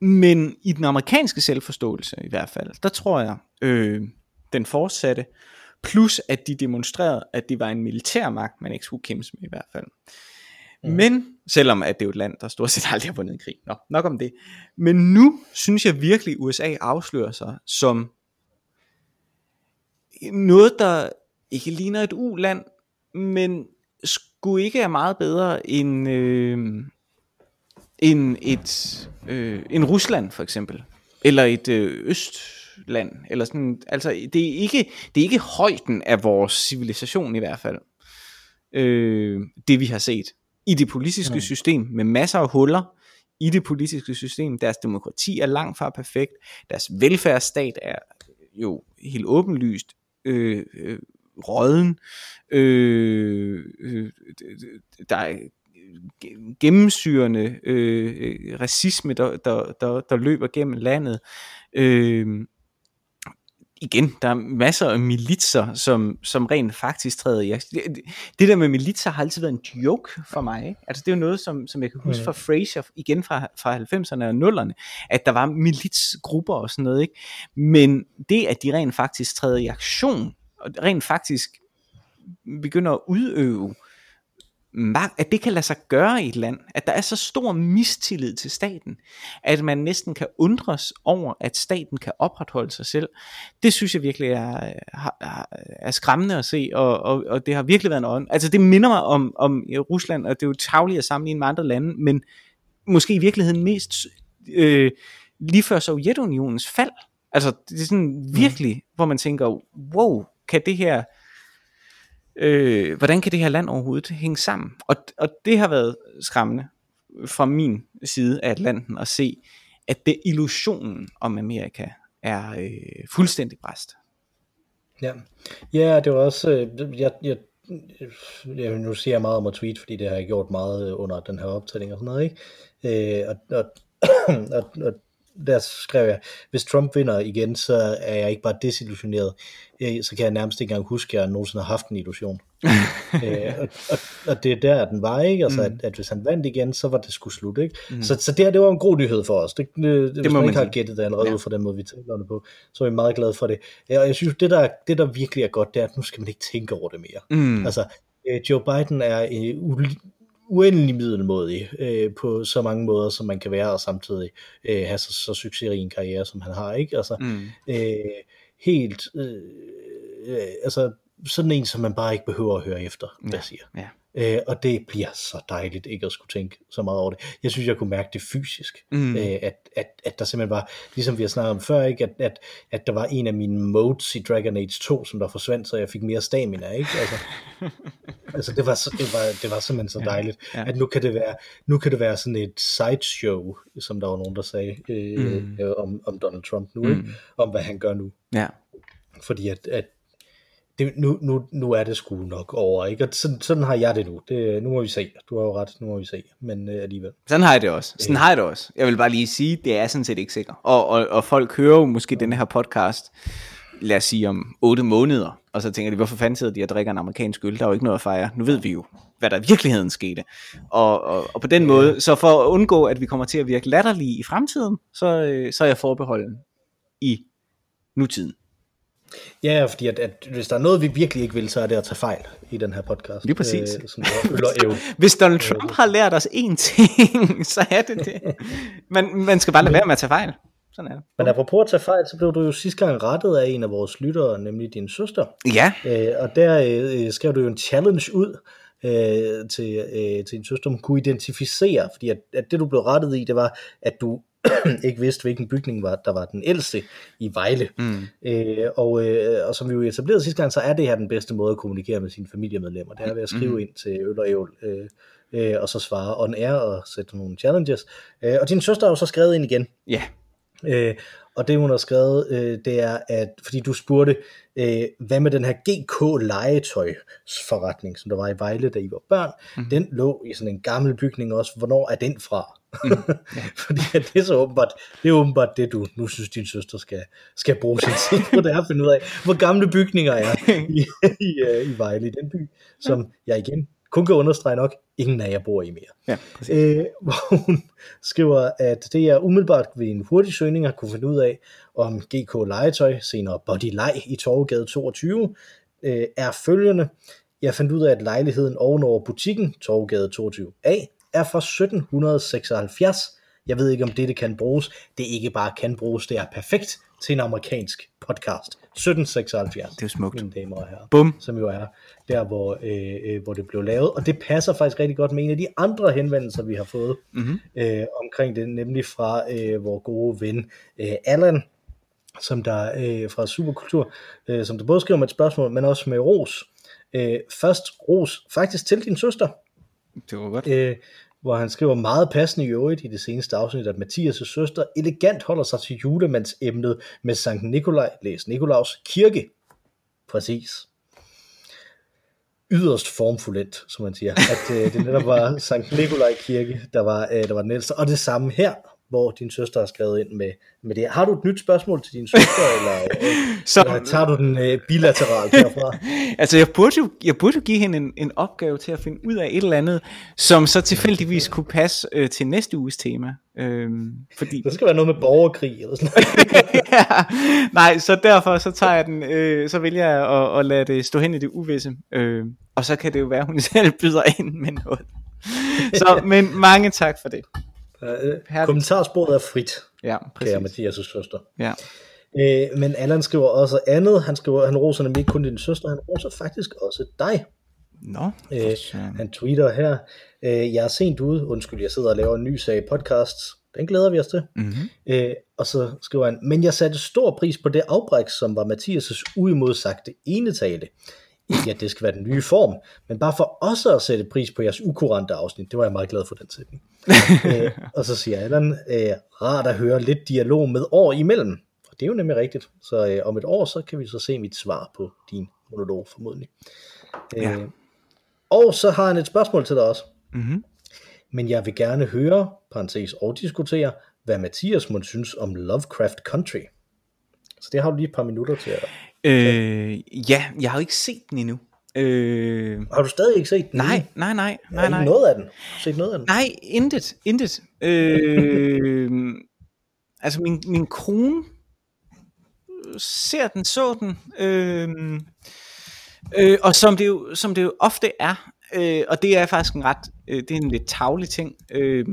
men i den amerikanske selvforståelse i hvert fald, der tror jeg, øh, den fortsatte, plus at de demonstrerede, at det var en militærmagt, man ikke skulle kæmpe med i hvert fald. Mm. Men, selvom at det er jo et land, der stort set aldrig har vundet en krig. Nå, nok om det. Men nu synes jeg virkelig, at USA afslører sig som noget, der ikke ligner et uland, men skulle ikke er meget bedre end, øh, end et øh, en Rusland for eksempel, eller et øh, Østland, eller sådan, altså det er ikke det er ikke højden af vores civilisation i hvert fald. Øh, det vi har set i det politiske mm. system med masser af huller i det politiske system. Deres demokrati er langt fra perfekt. Deres velfærdsstat er jo helt åbenlyst øh, øh, råden. Øh, øh, der er gennemsyrende øh, racisme, der, der, der, der løber gennem landet. Øh, igen, der er masser af militser, som, som rent faktisk træder i. Det, det der med militser har altid været en joke for mig. Ikke? Altså det er jo noget, som, som jeg kan huske fra Frasier, igen fra, fra 90'erne og 0'erne, at der var militsgrupper og sådan noget. Ikke? Men det, at de rent faktisk træder i aktion, og rent faktisk begynder at udøve magt, at det kan lade sig gøre i et land, at der er så stor mistillid til staten, at man næsten kan undres over, at staten kan opretholde sig selv. Det synes jeg virkelig er, er skræmmende at se, og, og, og det har virkelig været en ånd. Altså det minder mig om, om Rusland, og det er jo tavligt at sammenligne med andre lande, men måske i virkeligheden mest øh, lige før Sovjetunionens fald. Altså det er sådan virkelig, mm. hvor man tænker, wow, kan det her øh, hvordan kan det her land overhovedet hænge sammen? Og, og det har været skræmmende fra min side af Atlanten at se, at det illusionen om Amerika er øh, fuldstændig bræst. Ja, ja det var også, øh, jeg, jeg, jeg, nu siger jeg meget om at tweet, fordi det har jeg gjort meget øh, under den her optælling og sådan noget, ikke? Øh, og, og, og, og der skrev jeg, hvis Trump vinder igen, så er jeg ikke bare desillusioneret, så kan jeg nærmest ikke engang huske, at jeg nogensinde har haft en illusion. øh, og, og, og det er der, den var, ikke? Altså, mm. at, at hvis han vandt igen, så var det sgu slut, ikke? Mm. Så, så det, det var en god nyhed for os. Det, det, det hvis man ikke har gættet det allerede ja. ud fra den måde, vi taler det på, så er vi meget glade for det. Og jeg synes, det der, det der virkelig er godt, det er, at nu skal man ikke tænke over det mere. Mm. Altså, øh, Joe Biden er øh, uendelig middelmådig øh, på så mange måder, som man kan være, og samtidig øh, have så, så succesrig en karriere, som han har, ikke? Altså, mm. øh, helt, øh, øh, altså, sådan en, som man bare ikke behøver at høre efter, hvad jeg siger. Ja. Øh, og det bliver så dejligt ikke at skulle tænke så meget over det. Jeg synes, jeg kunne mærke det fysisk, mm. øh, at, at, at der simpelthen var, ligesom vi har snakket om før, ikke? At, at, at der var en af mine modes i Dragon Age 2, som der forsvandt, så jeg fik mere stamina. Ikke? Altså, altså det, var, det, var, det var simpelthen så dejligt, ja, ja. at nu kan, det være, nu kan det være sådan et sideshow, som der var nogen, der sagde øh, mm. øh, om, om Donald Trump nu, mm. ikke? om hvad han gør nu. Ja. Fordi at, at det, nu, nu, nu er det sgu nok over, ikke? Og sådan, sådan har jeg det nu. Det, nu må vi se. Du har jo ret, nu må vi se. Men øh, alligevel. Sådan har jeg det også. Sådan øh. har jeg det også. Jeg vil bare lige sige, det er sådan set ikke sikkert. Og, og, og folk hører jo måske denne her podcast, lad os sige om 8 måneder, og så tænker de, hvorfor fanden sidder de og drikker en amerikansk øl? Der er jo ikke noget at fejre. Nu ved vi jo, hvad der i virkeligheden skete. Og, og, og på den måde, så for at undgå, at vi kommer til at virke latterlige i fremtiden, så, øh, så er jeg forbeholden i nutiden. Ja, fordi at, at hvis der er noget, vi virkelig ikke vil, så er det at tage fejl i den her podcast. Lige præcis. Øh, og Hvis Donald Trump har lært os én ting, så er det det. Man, man skal bare lade være med at tage fejl. Sådan er det. Men apropos at tage fejl, så blev du jo sidste gang rettet af en af vores lyttere, nemlig din søster. Ja. Øh, og der øh, skrev du jo en challenge ud øh, til, øh, til din søster, om kunne identificere, fordi at, at det du blev rettet i, det var, at du ikke vidste, hvilken bygning var, der var den ældste i Vejle. Mm. Øh, og, øh, og som vi jo etablerede sidste gang, så er det her den bedste måde at kommunikere med sine familiemedlemmer. Det er ved at skrive mm. ind til Øl og Ævl, øh, øh, og så svare on air og sætte nogle challenges. Øh, og din søster har jo så skrevet ind igen. Ja. Øh, og det hun har skrevet, øh, det er, at fordi du spurgte, øh, hvad med den her GK legetøjsforretning, som der var i Vejle, da I var børn, mm. den lå i sådan en gammel bygning også. Hvornår er den fra? Mm. Ja. fordi det er så åbenbart, det er åbenbart det, du nu synes, din søster skal, skal bruge sin tid på, det er at finde ud af, hvor gamle bygninger er i, i, i, i Vejle, i den by, som jeg igen kun kan understrege nok, ingen af jer bor i mere. Ja, øh, hvor hun skriver, at det er umiddelbart ved en hurtig søgning at kunne finde ud af, om GK Legetøj, senere Body Leg i Torvegade 22, øh, er følgende. Jeg fandt ud af, at lejligheden ovenover butikken, Torvegade 22A, er fra 1776. Jeg ved ikke, om dette kan bruges. Det ikke bare kan bruges, det er perfekt til en amerikansk podcast. 1776. Det er smukt. Mine damer og herrer. Bum. Som jo er der, hvor, øh, øh, hvor det blev lavet. Og det passer faktisk rigtig godt med en af de andre henvendelser, vi har fået mm-hmm. øh, omkring det, nemlig fra øh, vores gode ven øh, Allan, som der øh, fra Superkultur, øh, som der både skriver med et spørgsmål, men også med ros. Øh, først ros faktisk til din søster. Det var godt. Øh, hvor han skriver meget passende i øvrigt i det seneste afsnit, at Mathias' søster elegant holder sig til julemandsemnet med Sankt Nikolaj, læs Nikolaus kirke. Præcis. Yderst formfuldt, som man siger, at øh, det netop var Sankt Nikolaj kirke, der var, øh, der var den ældste. Og det samme her, hvor din søster har skrevet ind med, med det. Har du et nyt spørgsmål til din søster, eller, øh, så, eller tager du den øh, bilateralt herfra? altså, jeg burde, jo, jeg burde jo give hende en, en opgave til at finde ud af et eller andet, som så tilfældigvis kunne passe øh, til næste uges tema. Øhm, fordi... Det skal være noget med borgerkrig eller sådan noget. ja, nej, så derfor så tager jeg den, øh, så vælger jeg at, at lade det stå hen i det uvisse. Øh, og så kan det jo være, at hun selv byder ind med noget. Så, men mange tak for det. Uh, kommentarsporet er frit, ja, præcis. kære Mathias' søster. Ja. Uh, men Allan skriver også andet. Han skriver, han roser nemlig ikke kun din søster, han roser faktisk også dig. Nå, no, uh, han tweeter her, uh, jeg er sent ude, undskyld, jeg sidder og laver en ny sag podcast, den glæder vi os til. Mm-hmm. Uh, og så skriver han, men jeg satte stor pris på det afbræk, som var Mathias' uimodsagte enetale. Ikke at det skal være den nye form, men bare for også at sætte pris på jeres ukurante afsnit. Det var jeg meget glad for den sætning. øh, og så siger Allan, øh, rart at høre lidt dialog med år imellem. Og det er jo nemlig rigtigt. Så øh, om et år, så kan vi så se mit svar på din monolog formodentlig. Øh, ja. Og så har han et spørgsmål til dig også. Mm-hmm. Men jeg vil gerne høre, parentes og diskutere, hvad Mathias må synes om Lovecraft Country. Så det har du lige et par minutter til at Øh, ja, jeg har jo ikke set den endnu. Øh, har du stadig ikke set den? Nej, nej, nej. nej, nej. noget af den? Set noget af den? Nej, intet, intet. Øh, altså min, min kone ser den, så den. Øh, øh, og som det, jo, som det jo ofte er, øh, og det er faktisk en ret, øh, det er en lidt tavlig ting, øh,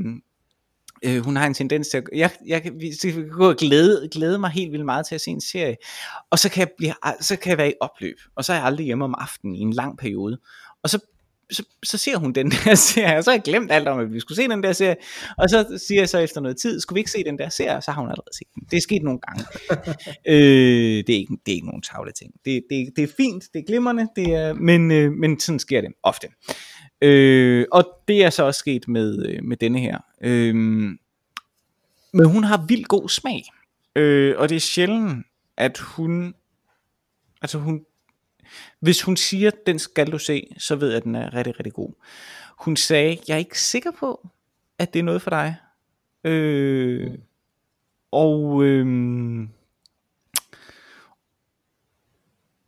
Øh, hun har en tendens til at, jeg, jeg, jeg kan gå og glæde, glæde mig helt vildt meget til at se en serie, og så kan, jeg blive, så kan jeg være i opløb, og så er jeg aldrig hjemme om aftenen i en lang periode, og så så, så ser hun den der serie, og så har jeg glemt alt om, at vi skulle se den der serie, og så siger jeg så efter noget tid, skulle vi ikke se den der serie, og så har hun allerede set den. Det er sket nogle gange. øh, det, er ikke, det er ikke nogen tavle ting. Det, det, det er fint, det er glimrende, det er, men, øh, men sådan sker det ofte. Øh, Øh, og det er så også sket med, øh, med denne her. Øh, men hun har vildt god smag. Øh, og det er sjældent, at hun... Altså hun... Hvis hun siger, den skal du se, så ved jeg, at den er rigtig, rigtig god. Hun sagde, jeg er ikke sikker på, at det er noget for dig. Øh, og... Øh,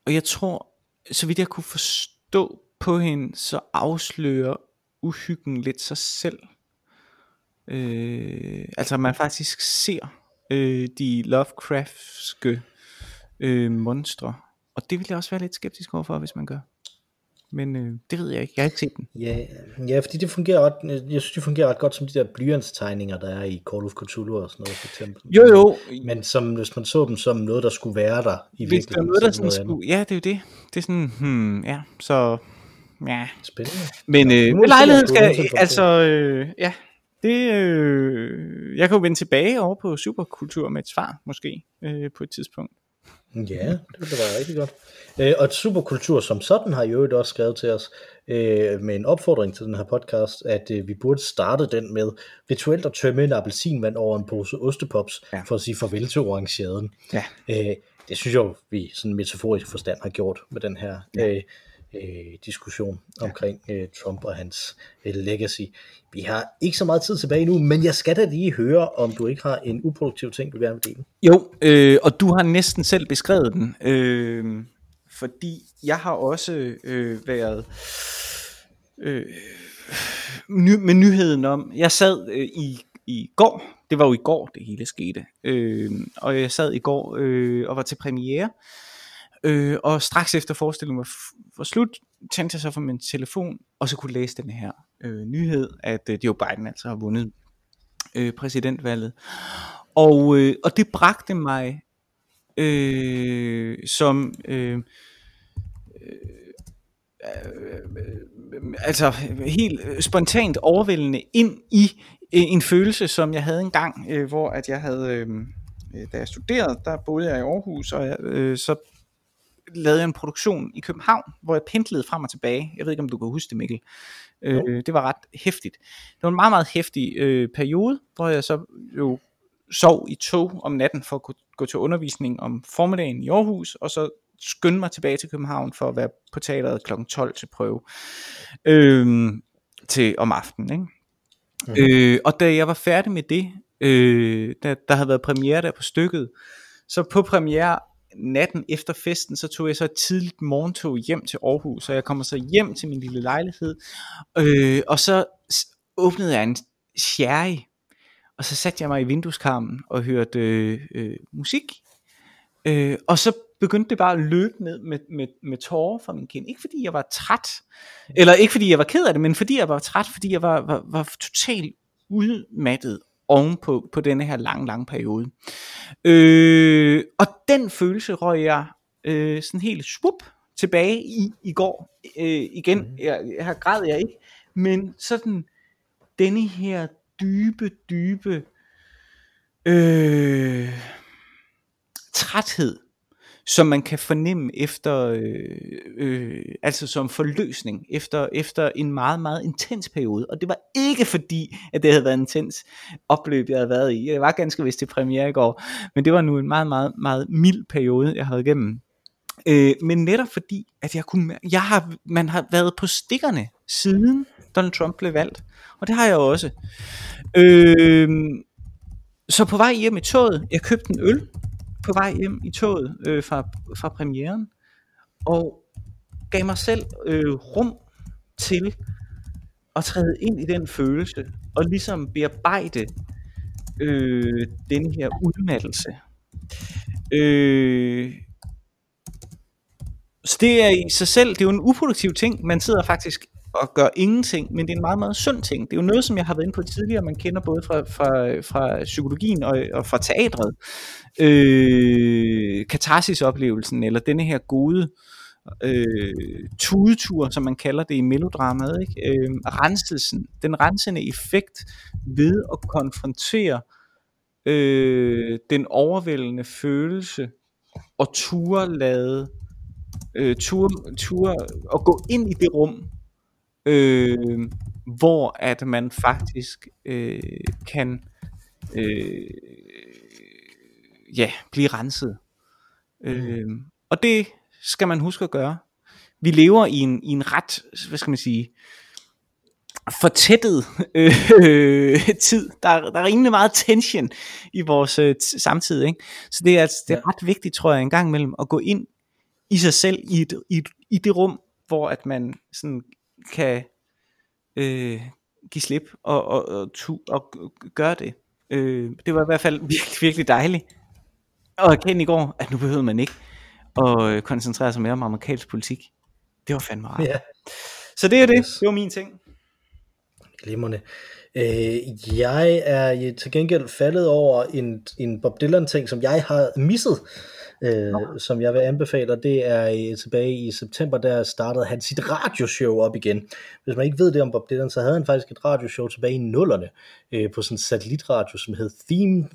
og jeg tror, så vidt jeg kunne forstå på hende, så afslører uhyggen lidt sig selv. Øh, altså man faktisk ser øh, de Lovecraftske øh, monstre. Og det vil jeg også være lidt skeptisk overfor, hvis man gør. Men øh, det ved jeg ikke. Jeg har ikke set den. Ja, ja, fordi det fungerer ret, jeg synes, det fungerer ret godt som de der blyantstegninger, der er i Call of Cthulhu og sådan noget, for eksempel. Jo, jo. Men som, hvis man så dem som noget, der skulle være der i Hvis der er virkeligheden, noget, der er sådan skulle... Ja, det er jo det. Det er sådan, hmm, ja, så... Ja. Spændende. Men øh, med lejligheden skal... Altså, øh, ja. Det, øh, jeg kan jo vende tilbage over på superkultur med et svar, måske, øh, på et tidspunkt. Ja, det ville være rigtig godt. Øh, og Superkultur som sådan har jo også skrevet til os øh, med en opfordring til den her podcast, at øh, vi burde starte den med rituelt at tømme en appelsinvand over en pose ostepops, Ja. ja. for at sige farvel til orangeaden. Ja. Øh, det synes jeg jo, vi sådan metaforisk forstand har gjort med den her øh, øh, diskussion omkring øh, Trump og hans øh, legacy. Vi har ikke så meget tid tilbage nu, men jeg skal da lige høre, om du ikke har en uproduktiv ting, du gerne vil dele. Jo, øh, og du har næsten selv beskrevet den, øh, fordi jeg har også øh, været øh, ny, med nyheden om, jeg sad øh, i, i går, det var jo i går det hele skete, øh, og jeg sad i går øh, og var til premiere, øh, Øh, og straks efter forestillingen var, f- var slut, tændte jeg så for min telefon, og så kunne læse den her øh, nyhed, at øh, Joe Biden altså har vundet øh, præsidentvalget. Og, øh, og det bragte mig øh, som øh, øh, øh altså helt spontant overvældende ind i øh, en følelse, som jeg havde engang, øh, hvor at jeg havde, øh, da jeg studerede, der boede jeg i Aarhus, og jeg, øh, så lavede jeg en produktion i København, hvor jeg pendlede frem og tilbage. Jeg ved ikke, om du kan huske det, Mikkel. Øh, det var ret hæftigt. Det var en meget, meget hæftig øh, periode, hvor jeg så jo sov i tog om natten for at kunne gå til undervisning om formiddagen i Aarhus, og så skynde mig tilbage til København for at være på teateret kl. 12 til prøve øh, til om aftenen. Ikke? Mm. Øh, og da jeg var færdig med det, øh, der, der havde været premiere der på stykket, så på premiere natten efter festen, så tog jeg så et tidligt morgentog hjem til Aarhus, og jeg kommer så hjem til min lille lejlighed, øh, og så åbnede jeg en sherry, og så satte jeg mig i vindueskarmen og hørte øh, øh, musik, øh, og så begyndte det bare at løbe ned med, med, med tårer fra min kind. Ikke fordi jeg var træt, eller ikke fordi jeg var ked af det, men fordi jeg var træt, fordi jeg var, var, var totalt udmattet ovenpå på denne her lange, lange periode. Øh, og den følelse røg jeg øh, sådan helt swoop tilbage i i går. Øh, igen, mm. jeg, jeg har græd jeg ikke, men sådan denne her dybe, dybe øh, træthed, som man kan fornemme efter, øh, øh, altså som forløsning efter, efter en meget, meget intens periode. Og det var ikke fordi, at det havde været en intens opløb, jeg havde været i. Det var ganske vist til premiere i går, men det var nu en meget, meget, meget mild periode, jeg havde igennem. Øh, men netop fordi, at jeg kunne, jeg har, man har været på stikkerne siden Donald Trump blev valgt, og det har jeg også. Øh, så på vej hjem i toget, jeg købte en øl på vej hjem i toget øh, fra, fra premieren, og gav mig selv øh, rum til at træde ind i den følelse, og ligesom bearbejde øh, den her udmattelse. Øh, så det er i sig selv, det er jo en uproduktiv ting, man sidder faktisk og gør ingenting, men det er en meget, meget sund ting. Det er jo noget, som jeg har været inde på tidligere, man kender både fra, fra, fra psykologien og, og fra teatret. Øh, katarsis-oplevelsen, eller denne her gode øh, tudetur, som man kalder det i melodramaet, ikke? Øh, renselsen, den rensende effekt ved at konfrontere øh, den overvældende følelse og turlade, øh, tur, tur, og gå ind i det rum, øh, hvor at man faktisk øh, kan øh, ja, blive renset. Øh, og det skal man huske at gøre. Vi lever i en, i en ret, hvad skal man sige, fortættet øh, tid. Der er, der er rimelig meget tension i vores øh, samtid. Ikke? Så det er, altså, det er ret vigtigt, tror jeg, en gang imellem at gå ind i sig selv i, et, i, et, i det rum, hvor at man sådan kan øh, give slip og, og, og, tu, og gøre det. Øh, det var i hvert fald virkelig, virkelig dejligt at erkende i går, at nu behøvede man ikke og øh, koncentrere sig mere om amerikansk politik. Det var fandme rart. Ja. Så det er det. Det var min ting. Glimrende. Øh, jeg er til gengæld faldet over en, en Bob Dylan ting, som jeg har misset, øh, som jeg vil anbefale, og det er øh, tilbage i september, der startede han sit radioshow op igen. Hvis man ikke ved det om Bob Dylan, så havde han faktisk et radioshow tilbage i nullerne øh, på sådan en satellitradio, som hed Theme,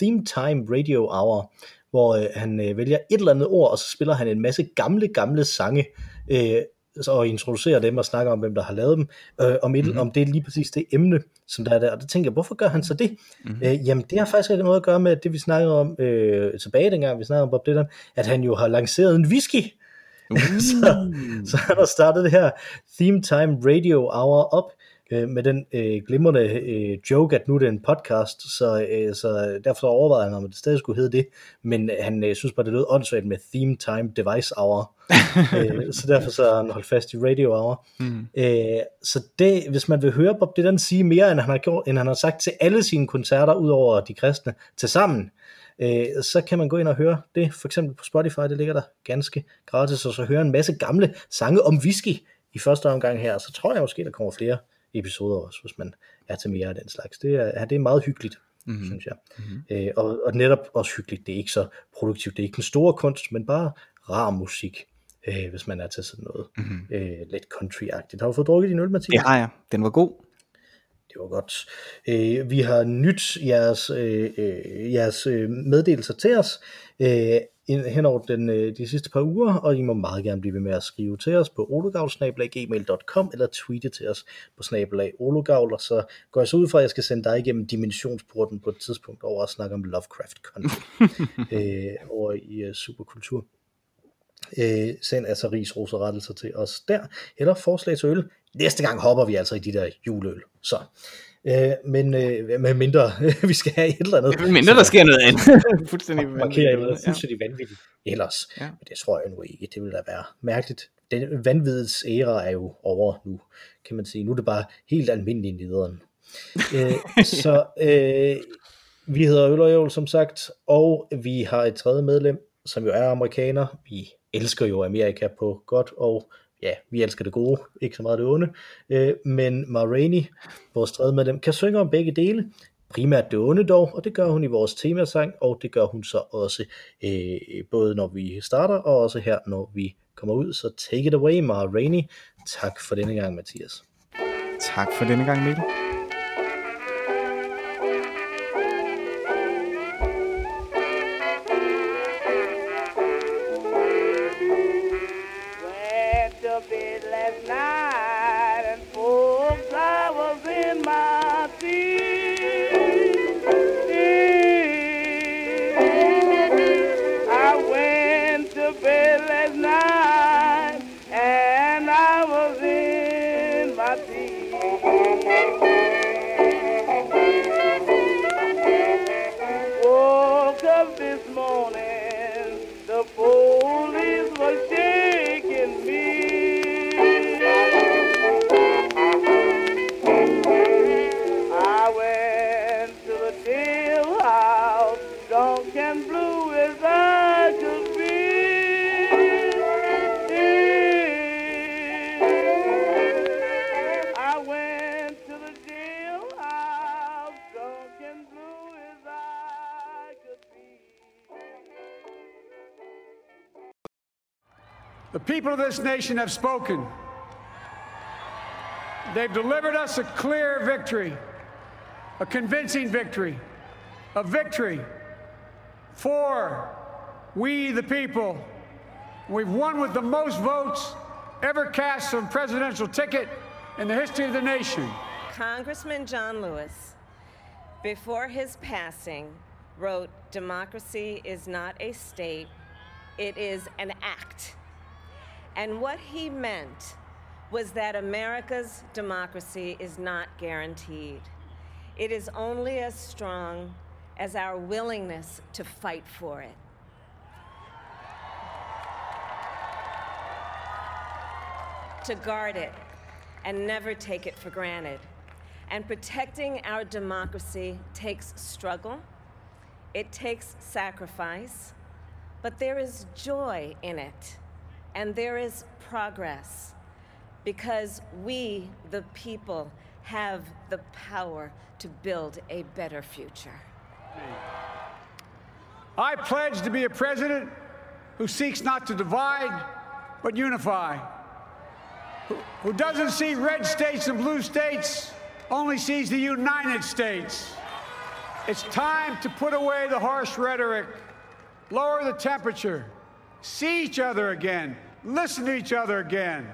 Theme Time Radio Hour, hvor øh, han øh, vælger et eller andet ord, og så spiller han en masse gamle, gamle sange, øh, så- og introducerer dem og snakker om, hvem der har lavet dem, øh, om, et, mm-hmm. om det er lige præcis det emne, som der er der. Og det tænker jeg, hvorfor gør han så det? Mm-hmm. Øh, jamen, det har faktisk ikke noget at gøre med det, vi snakkede om øh, tilbage dengang, vi snakkede om Bob Dylan, at han jo har lanceret en whisky. så, så han har startet det her Theme Time Radio Hour op, øh, med den øh, glimrende øh, joke, at nu er det en podcast, så, øh, så derfor overvejede han, om det stadig skulle hedde det, men han øh, synes bare, det lød åndssvagt med Theme Time Device Hour, øh, så derfor så har han holdt fast i Radio Hour. Mm. Øh, så det, hvis man vil høre Bob Dylan sige mere, end han har, gjort, end han har sagt til alle sine koncerter, udover de kristne, til sammen, øh, så kan man gå ind og høre det, for eksempel på Spotify, det ligger der ganske gratis, og så høre en masse gamle sange om whisky i første omgang her, så tror jeg måske, der kommer flere episoder også, hvis man er til mere af den slags. Det er, ja, det er meget hyggeligt, mm-hmm. synes jeg. Mm-hmm. Øh, og, og netop også hyggeligt, det er ikke så produktivt, det er ikke den store kunst, men bare rar musik, øh, hvis man er til sådan noget mm-hmm. øh, lidt country-agtigt. Har du fået drukket din øl, Mathias? Det har jeg. Den var god. Det var godt. Øh, vi har nyt jeres, øh, øh, jeres øh, meddelelser til os øh, hen over den, øh, de sidste par uger, og I må meget gerne blive ved med at skrive til os på ologavl.gmail.com eller tweete til os på snabelag ologavl, og så går jeg så ud fra, at jeg skal sende dig igennem dimensionsporten på et tidspunkt over at snakke om Lovecraft Country øh, over i øh, Superkultur. Øh, send altså ris, ros og rettelser til os der, eller forslag til øl. Næste gang hopper vi altså i de der juleøl. Så. Øh, men øh, med mindre vi skal have et eller andet. Men der sker noget andet. Fuldstændig markerer noget Ja. fuldstændig vanvittigt ellers. Ja. Men det tror jeg nu ikke. Det vil da være mærkeligt. Den vanvidets æra er jo over nu, kan man sige. Nu er det bare helt almindelig nederen. øh, så øh, vi hedder Øl og Jøl, som sagt, og vi har et tredje medlem, som jo er amerikaner. Vi elsker jo Amerika på godt, og ja, vi elsker det gode, ikke så meget det onde. Øh, men Ma Rainey, vores tredje medlem, kan synge om begge dele. Primært det onde dog, og det gør hun i vores temasang, og det gør hun så også øh, både når vi starter, og også her, når vi kommer ud. Så take it away, Ma Rainey. Tak for denne gang, Mathias. Tak for denne gang, Mikkel. Thank you. People of this nation have spoken. They've delivered us a clear victory, a convincing victory, a victory for we the people. We've won with the most votes ever cast on presidential ticket in the history of the nation. Congressman John Lewis, before his passing, wrote Democracy is not a state, it is an act. And what he meant was that America's democracy is not guaranteed. It is only as strong as our willingness to fight for it. to guard it and never take it for granted. And protecting our democracy takes struggle, it takes sacrifice, But there is joy in it, and there is progress because we, the people, have the power to build a better future. I pledge to be a president who seeks not to divide, but unify. Who, who doesn't see red states and blue states, only sees the United States. It's time to put away the harsh rhetoric, lower the temperature, see each other again, listen to each other again.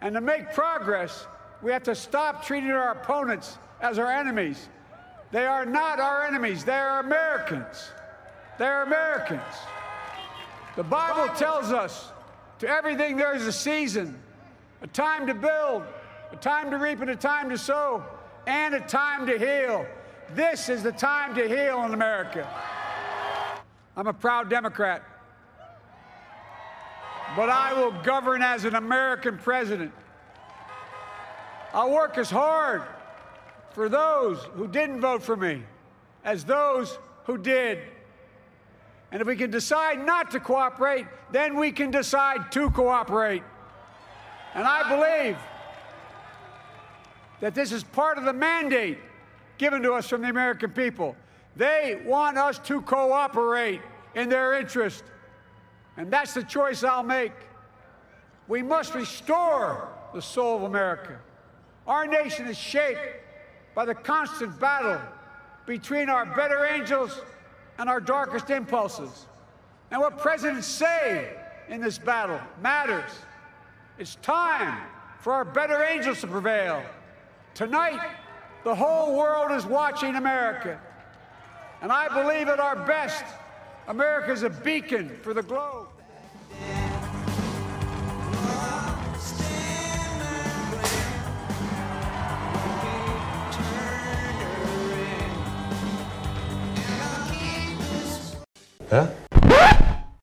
And to make progress, we have to stop treating our opponents as our enemies. They are not our enemies, they are Americans. They're Americans. The Bible tells us to everything there is a season, a time to build, a time to reap, and a time to sow, and a time to heal. This is the time to heal in America. I'm a proud Democrat, but I will govern as an American president. I'll work as hard for those who didn't vote for me as those who did. And if we can decide not to cooperate, then we can decide to cooperate. And I believe that this is part of the mandate given to us from the American people. They want us to cooperate in their interest. And that's the choice I'll make. We must restore the soul of America. Our nation is shaped by the constant battle between our better angels and our darkest impulses. And what presidents say in this battle matters. It's time for our better angels to prevail. Tonight, the whole world is watching America. And I believe at our best, America is a beacon for the globe. Ja?